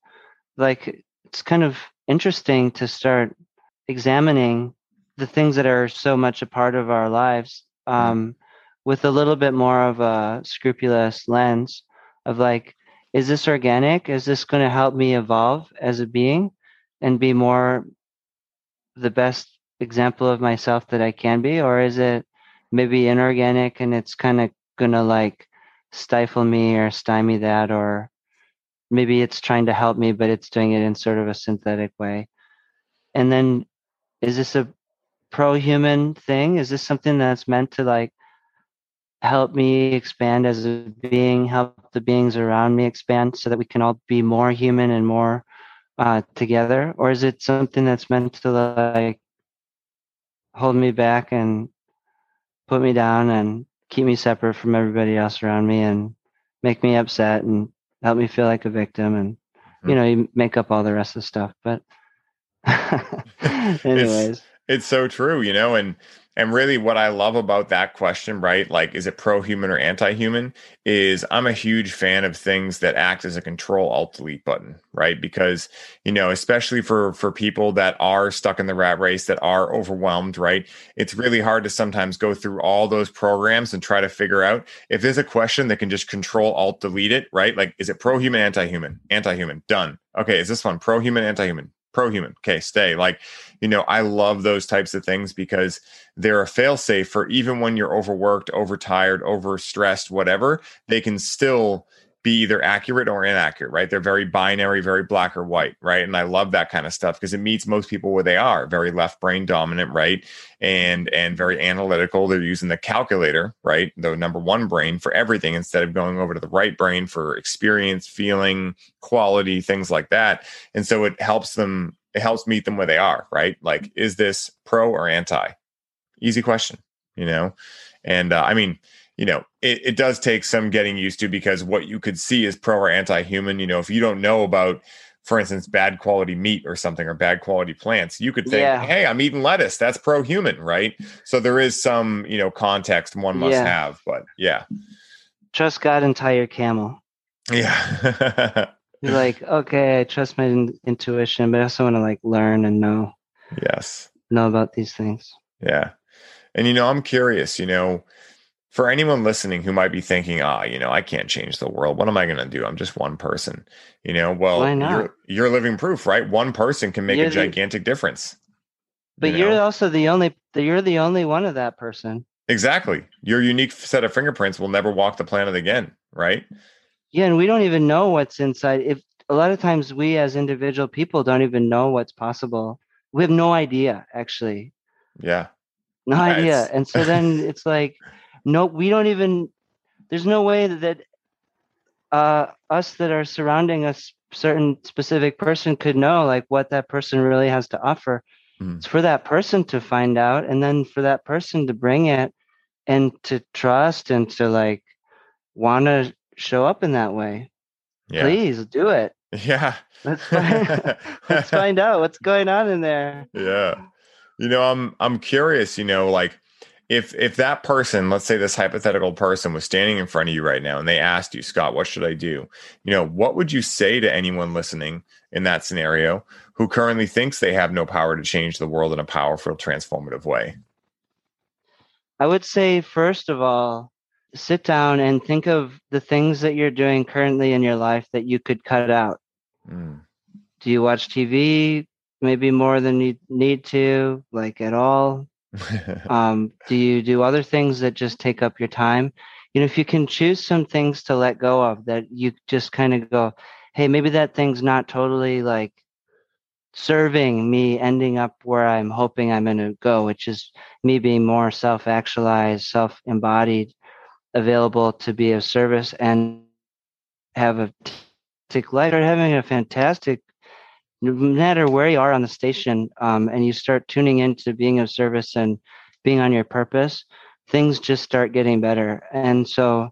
like it's kind of interesting to start examining the things that are so much a part of our lives um, with a little bit more of a scrupulous lens of like is this organic? Is this going to help me evolve as a being and be more the best example of myself that i can be or is it maybe inorganic and it's kind of to like stifle me or stymie that or maybe it's trying to help me but it's doing it in sort of a synthetic way? And then is this a pro-human thing? Is this something that's meant to like help me expand as a being help the beings around me expand so that we can all be more human and more uh, together? Or is it something that's meant to like hold me back and put me down and keep me separate from everybody else around me and make me upset and help me feel like a victim and you Mhm. know you make up all the rest of the stuff but anyways it's so true you know and and really what i love about that question right like is it pro-human or anti-human is i'm a huge fan of things that act as a control alt delete button right? Because you know especially for for people that are stuck in the rat race that are overwhelmed right? It's really hard to sometimes go through all those programs and try to figure out if there's a question that can just control alt delete it right? Like is it pro-human anti-human? Anti-human. Done. Okay is this one pro-human anti-human? Pro-human. Okay stay. Like you know i love those types of things because they're a fail-safe for even when you're overworked overtired overstressed whatever they can still be either accurate or inaccurate right? They're very binary very black or white right? And i love that kind of stuff because it meets most people where they are very left brain dominant right? And and very analytical. They're using the calculator right? The number one brain for everything instead of going over to the right brain for experience feeling quality things like that. And so it helps them it helps meet them where they are right like is this pro or anti easy question you know and uh, i mean you know, it, it does take some getting used to because what you could see is pro or anti human. You know, if you don't know about, for instance, bad quality meat or something or bad quality plants, you could think, yeah. hey, I'm eating lettuce. That's pro human, right? So there is some, you know, context one must yeah. have. But yeah. Trust God and tie your camel. Yeah. You're like, okay, I trust my in- intuition, but I also want to like learn and know. Yes. Know about these things. Yeah. And, you know, I'm curious, you know, for anyone listening who might be thinking, ah, you know, I can't change the world. What am I going to do? I'm just one person. You know, well, you're you're living proof, right? One person can make you're a gigantic the, difference. But you are also the only you're the only one of that person. Exactly. Your unique set of fingerprints will never walk the planet again, right? Yeah, and we don't even know what's inside. If a lot of times we as individual people don't even know what's possible. We have no idea actually. Yeah. No yeah, idea. And so then it's like no we don't even there's no way that uh, us that are surrounding a certain specific person could know like what that person really has to offer mm. it's for that person to find out and then for that person to bring it and to trust and to like want to show up in that way. Yeah. please do it. Yeah. Let's find, let's find out what's going on in there. Yeah. You know i'm i'm curious you know like if if that person let's say this hypothetical person was standing in front of you right now and they asked you scott what should i do? You know what would you say to anyone listening in that scenario who currently thinks they have no power to change the world in a powerful transformative way? I would say first of all sit down and think of the things that you're doing currently in your life that you could cut out mm. do you watch tv maybe more than you need to like at all um, do you do other things that just take up your time? You know, if you can choose some things to let go of that you just kind of go, hey, maybe that thing's not totally like serving me ending up where I'm hoping I'm going to go, which is me being more self actualized, self embodied, available to be of service and have a fantastic life or having a fantastic no matter where you are on the station um, and you start tuning into being of service and being on your purpose, things just start getting better. And so,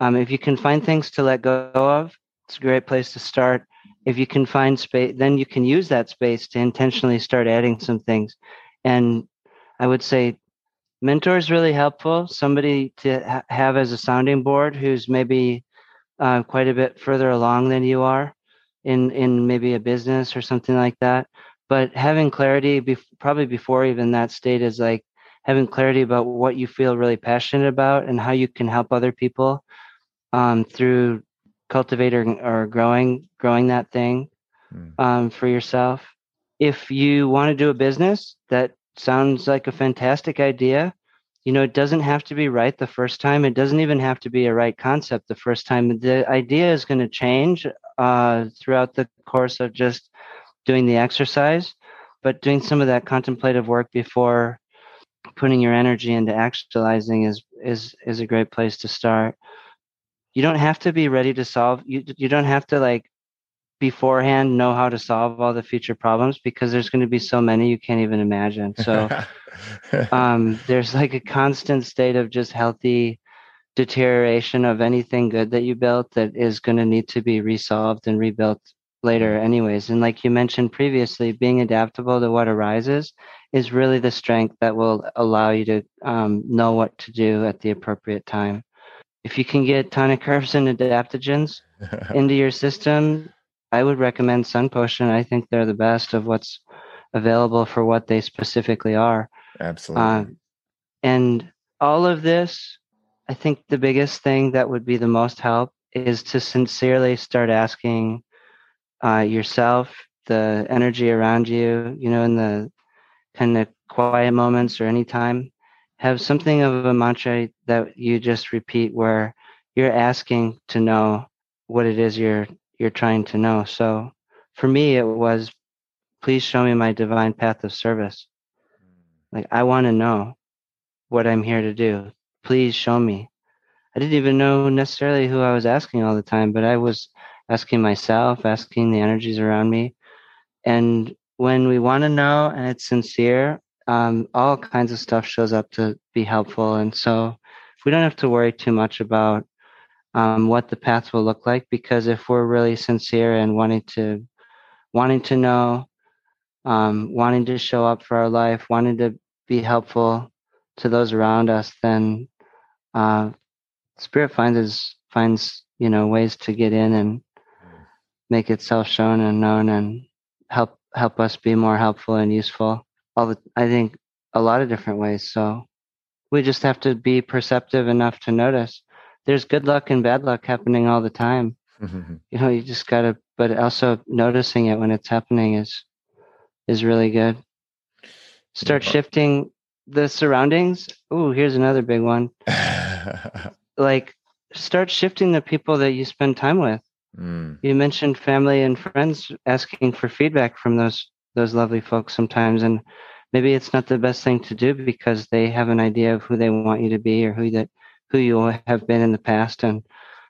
um, if you can find things to let go of, it's a great place to start. If you can find space, then you can use that space to intentionally start adding some things. And I would say mentor is really helpful. Somebody to ha- have as a sounding board who's maybe uh, quite a bit further along than you are in in maybe a business or something like that but having clarity bef- probably before even that state is like having clarity about what you feel really passionate about and how you can help other people um, through cultivating or growing growing that thing mm. um, for yourself if you want to do a business that sounds like a fantastic idea you know it doesn't have to be right the first time it doesn't even have to be a right concept the first time the idea is going to change uh, throughout the course of just doing the exercise, but doing some of that contemplative work before putting your energy into actualizing is is is a great place to start. You don't have to be ready to solve. You you don't have to like beforehand know how to solve all the future problems because there's going to be so many you can't even imagine. So um, there's like a constant state of just healthy deterioration of anything good that you built that is going to need to be resolved and rebuilt later mm-hmm. anyways and like you mentioned previously being adaptable to what arises is really the strength that will allow you to um, know what to do at the appropriate time if you can get tonic herbs and adaptogens into your system i would recommend sun potion. I think they're the best of what's available for what they specifically are. Absolutely. Uh, and all of this I think the biggest thing that would be the most help is to sincerely start asking uh, yourself, the energy around you, you know, in the kind of quiet moments or any time, have something of a mantra that you just repeat where you're asking to know what it is you're you're trying to know. So for me, it was, please show me my divine path of service. Like I want to know what I'm here to do please show me. I didn't even know necessarily who I was asking all the time, but I was asking myself, asking the energies around me. And when we want to know and it's sincere, um, all kinds of stuff shows up to be helpful. And so we don't have to worry too much about um, what the path will look like because if we're really sincere and wanting to wanting to know um, wanting to show up for our life wanting to be helpful to those around us then uh, spirit finds is finds you know ways to get in and make itself shown and known and help help us be more helpful and useful. All the i think a lot of different ways. So we just have to be perceptive enough to notice there's good luck and bad luck happening all the time. you know, you just gotta, but also noticing it when it's happening is is really good. Start yeah. shifting the surroundings. Oh, here's another big one. like, start shifting the people that you spend time with. Mm. You mentioned family and friends asking for feedback from those those lovely folks sometimes, and maybe it's not the best thing to do because they have an idea of who they want you to be or who that who you have been in the past. And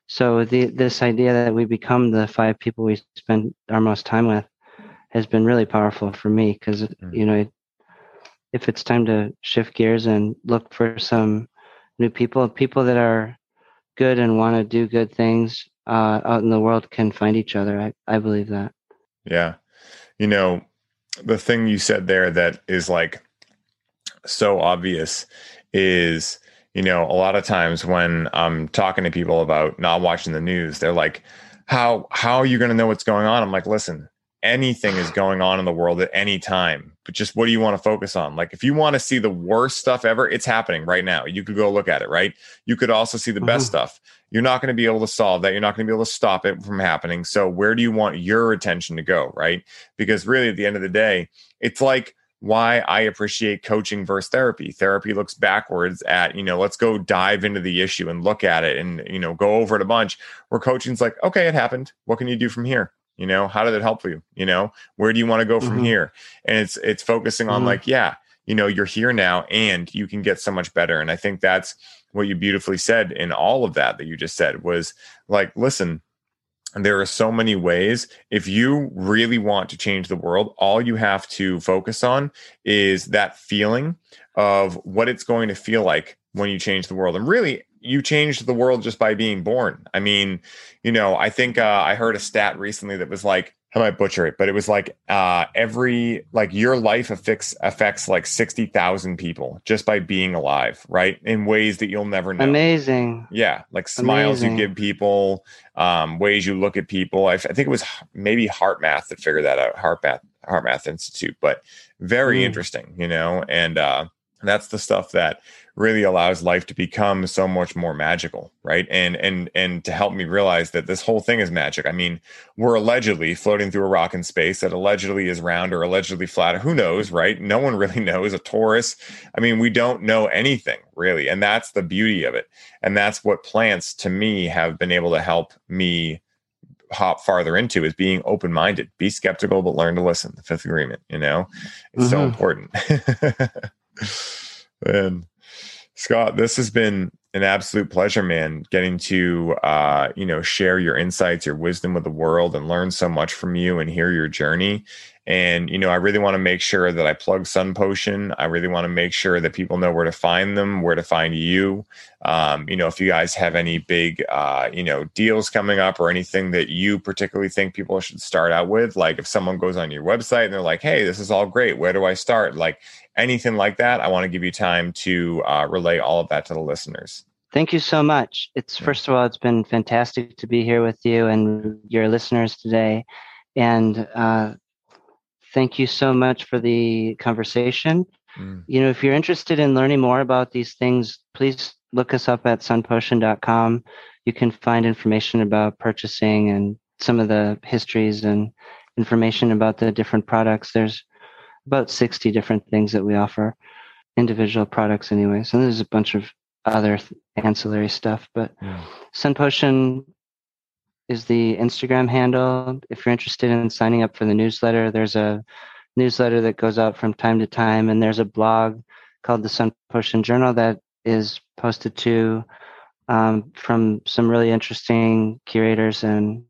so the, this idea that we become the five people we spend our most time with has been really powerful for me because, mm-hmm. you know, if it's time to shift gears and look for some new people, people that are good and want to do good things uh, out in the world can find each other. I, I believe that. Yeah. You know, the thing you said there that is like so obvious is you know, a lot of times when I'm talking to people about not watching the news, they're like, "How how are you going to know what's going on?" I'm like, "Listen, anything is going on in the world at any time, but just what do you want to focus on? Like, if you want to see the worst stuff ever, it's happening right now. You could go look at it, right? You could also see the mm-hmm. best stuff. You're not going to be able to solve that. You're not going to be able to stop it from happening. So, where do you want your attention to go, right? Because really, at the end of the day, it's like why I appreciate coaching versus therapy. Therapy looks backwards at, you know, let's go dive into the issue and look at it and, you know, go over it a bunch. Where coaching's like, okay, it happened. What can you do from here? You know, how did it help you? You know, where do you want to go from mm-hmm. here? And it's it's focusing on mm-hmm. like, yeah, you know, you're here now and you can get so much better. And I think that's what you beautifully said in all of that that you just said was like, listen, there are so many ways. If you really want to change the world, all you have to focus on is that feeling of what it's going to feel like when you change the world. And really, you changed the world just by being born. I mean, you know, I think uh, I heard a stat recently that was like I might butcher it, but it was like uh, every like your life affects affects like sixty thousand people just by being alive, right? In ways that you'll never know. Amazing. Yeah, like smiles Amazing. you give people, um, ways you look at people. I, I, think it was maybe HeartMath that figured that out. HeartMath, HeartMath Institute, but very mm. interesting, you know. And uh, that's the stuff that really allows life to become so much more magical right? And and and to help me realize that this whole thing is magic. I mean we're allegedly floating through a rock in space that allegedly is round or allegedly flat. Who knows right? No one really knows. A torus i mean we don't know anything really. And that's the beauty of it. And that's what plants to me have been able to help me hop farther into is being open minded be skeptical but learn to listen. The fifth agreement you know? It's mm-hmm. so important. And Scott, this has been an absolute pleasure, man, getting to uh, you know, share your insights, your wisdom with the world and learn so much from you and hear your journey. And, you know, I really want to make sure that I plug Sun Potion. I really want to make sure that people know where to find them, where to find you. Um, you know, if you guys have any big, uh, you know, deals coming up or anything that you particularly think people should start out with, like if someone goes on your website and they're like, hey, this is all great. Where do I start? Like anything like that, I want to give you time to uh, relay all of that to the listeners. Thank you so much. It's first of all, it's been fantastic to be here with you and your listeners today. And uh, thank you so much for the conversation. Mm. You know, if you're interested in learning more about these things, please look us up at sunpotion.com. You can find information about purchasing and some of the histories and information about the different products. There's about 60 different things that we offer, individual products anyway. So there's a bunch of other ancillary stuff, but yeah. Sun Potion is the Instagram handle. If you're interested in signing up for the newsletter, there's a newsletter that goes out from time to time, and there's a blog called the Sun Potion Journal that is posted to um, from some really interesting curators and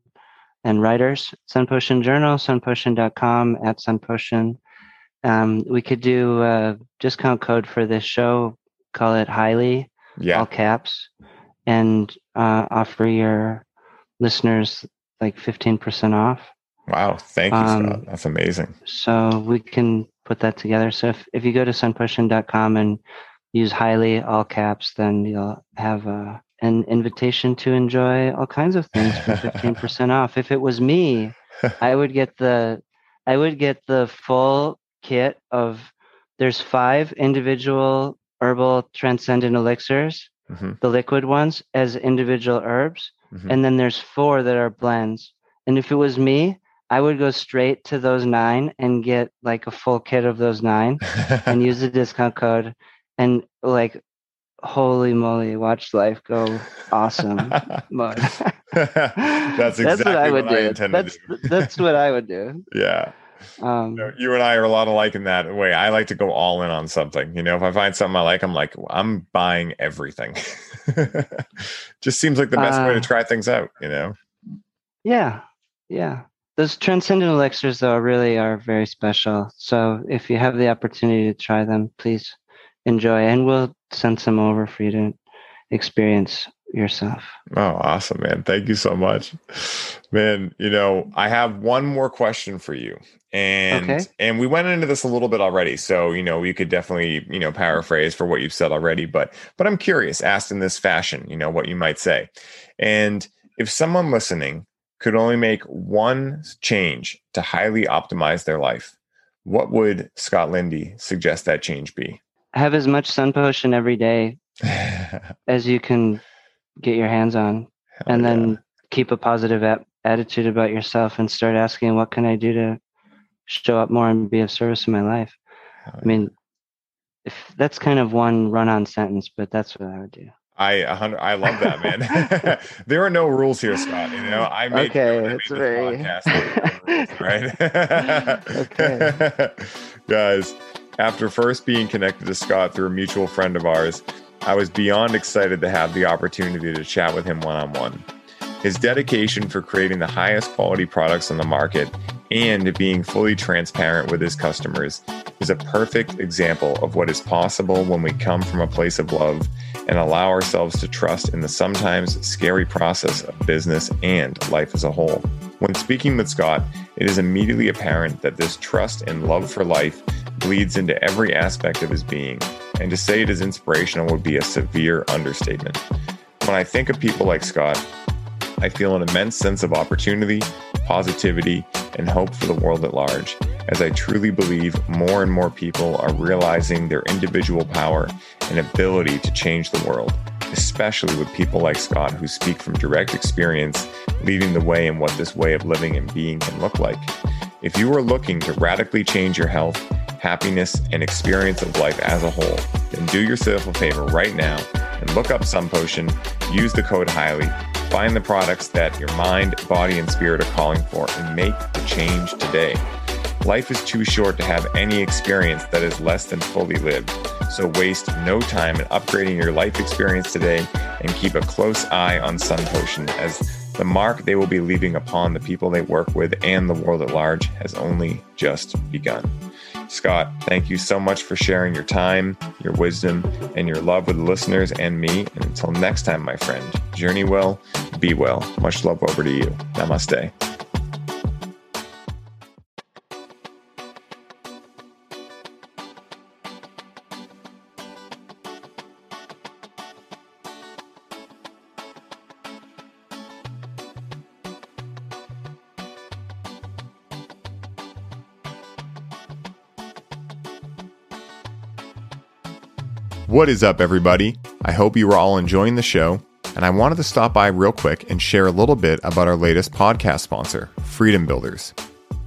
and writers. Sun Potion Journal, sunpotion.com at Sun Potion. Um, we could do a discount code for this show. Call it Highly Yeah. all caps, and uh, offer your listeners like 15% off. Wow. Thank you, Um, Scott. That's amazing. So we can put that together. So if, if you go to sunpotion.com and use highly all caps, then you'll have a, an invitation to enjoy all kinds of things for 15% off. If it was me, I would get the I would get the full kit of there's five individual herbal transcendent elixirs, hmm the liquid ones as individual herbs, hmm and then there's four that are blends. And if it was me, I would go straight to those nine and get like a full kit of those nine and use the discount code and like holy moly, watch life go awesome. That's exactly what I would do. intended that's that's what I would do. Yeah. Um, You, and I are a lot alike in that way. I like to go all in on something. You know, if I find something I like, I'm like, I'm buying everything. Just seems like the best way to Uh, try things out, you know? yeah, yeah. Those transcendent elixirs, though, really are very special. So if you have the opportunity to try them, please enjoy, and we'll send some over for you to experience yourself. Oh, awesome, man. Thank you so much. Man, you know, I have one more question for you. And Okay. and we went into this a little bit already. So, you know, you could definitely, you know, paraphrase for what you've said already, but but I'm curious, asked in this fashion, you know, what you might say. And if someone listening could only make one change to highly optimize their life, what would Scott Lindy suggest that change be? Have as much sun potion every day as you can get your hands on, and yeah. then keep a positive ap- attitude about yourself and start asking, "What can I do to show up more and be of service in my life?" Hell I mean, if that's kind of one run-on sentence, but that's what I would do. I. I love that, man. there are no rules here, Scott. You know, I made Okay, I it's very- podcast, there are no rules, right? Okay. guys. After first being connected to Scott through a mutual friend of ours, I was beyond excited to have the opportunity to chat with him one on one. His dedication for creating the highest quality products on the market and being fully transparent with his customers is a perfect example of what is possible when we come from a place of love and allow ourselves to trust in the sometimes scary process of business and life as a whole. When speaking with Scott, it is immediately apparent that this trust and love for life bleeds into every aspect of his being, and to say it is inspirational would be a severe understatement. When I think of people like Scott, I feel an immense sense of opportunity, positivity, and hope for the world at large, as I truly believe more and more people are realizing their individual power and ability to change the world, especially with people like Scott who speak from direct experience, leading the way in what this way of living and being can look like. If you are looking to radically change your health, happiness, and experience of life as a whole, then do yourself a favor right now and look up Sun Potion, use the code HIGHLY, find the products that your mind, body, and spirit are calling for, and make the change today. Life is too short to have any experience that is less than fully lived. So waste no time in upgrading your life experience today and keep a close eye on Sun Potion as the mark they will be leaving upon the people they work with and the world at large has only just begun. Scott, thank you so much for sharing your time, your wisdom, and your love with listeners and me. And until next time, my friend, journey well, be well. Much love over to you. Namaste. What is up, everybody? I hope you are all enjoying the show, and I wanted to stop by real quick and share a little bit about our latest podcast sponsor, Freedom Builders.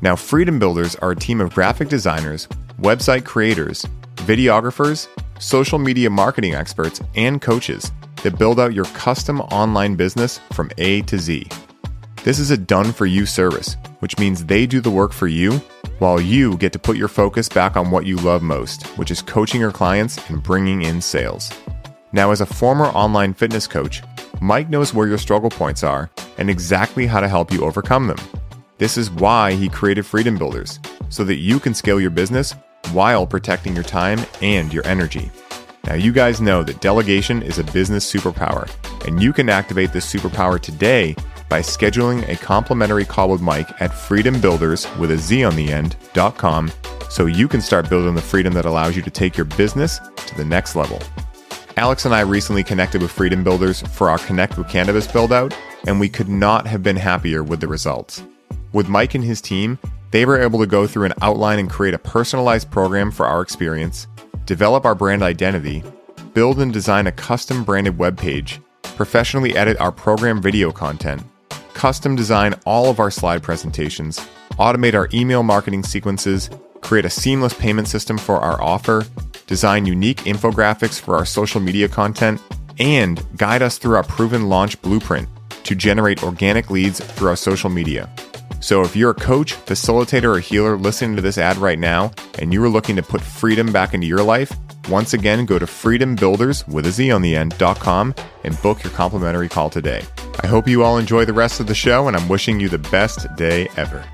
Now, Freedom Builders are a team of graphic designers, website creators, videographers, social media marketing experts, and coaches that build out your custom online business from A to Z. This is a done for you service, which means they do the work for you while you get to put your focus back on what you love most, which is coaching your clients and bringing in sales. Now, as a former online fitness coach, Mike knows where your struggle points are and exactly how to help you overcome them. This is why he created Freedom Builders, so that you can scale your business while protecting your time and your energy. Now, you guys know that delegation is a business superpower, and you can activate this superpower today by scheduling a complimentary call with Mike at freedombuilders with a Z on the end.com so you can start building the freedom that allows you to take your business to the next level. Alex and I recently connected with Freedom Builders for our Connect with Cannabis build out, and we could not have been happier with the results. With Mike and his team, they were able to go through an outline and create a personalized program for our experience, develop our brand identity, build and design a custom branded web page, professionally edit our program video content, custom design all of our slide presentations, automate our email marketing sequences, create a seamless payment system for our offer, design unique infographics for our social media content, and guide us through our proven launch blueprint to generate organic leads through our social media. So if you're a coach, facilitator, or healer listening to this ad right now and you are looking to put freedom back into your life, once again, go to freedombuilders with a Z on the end.com and book your complimentary call today. I hope you all enjoy the rest of the show and I'm wishing you the best day ever.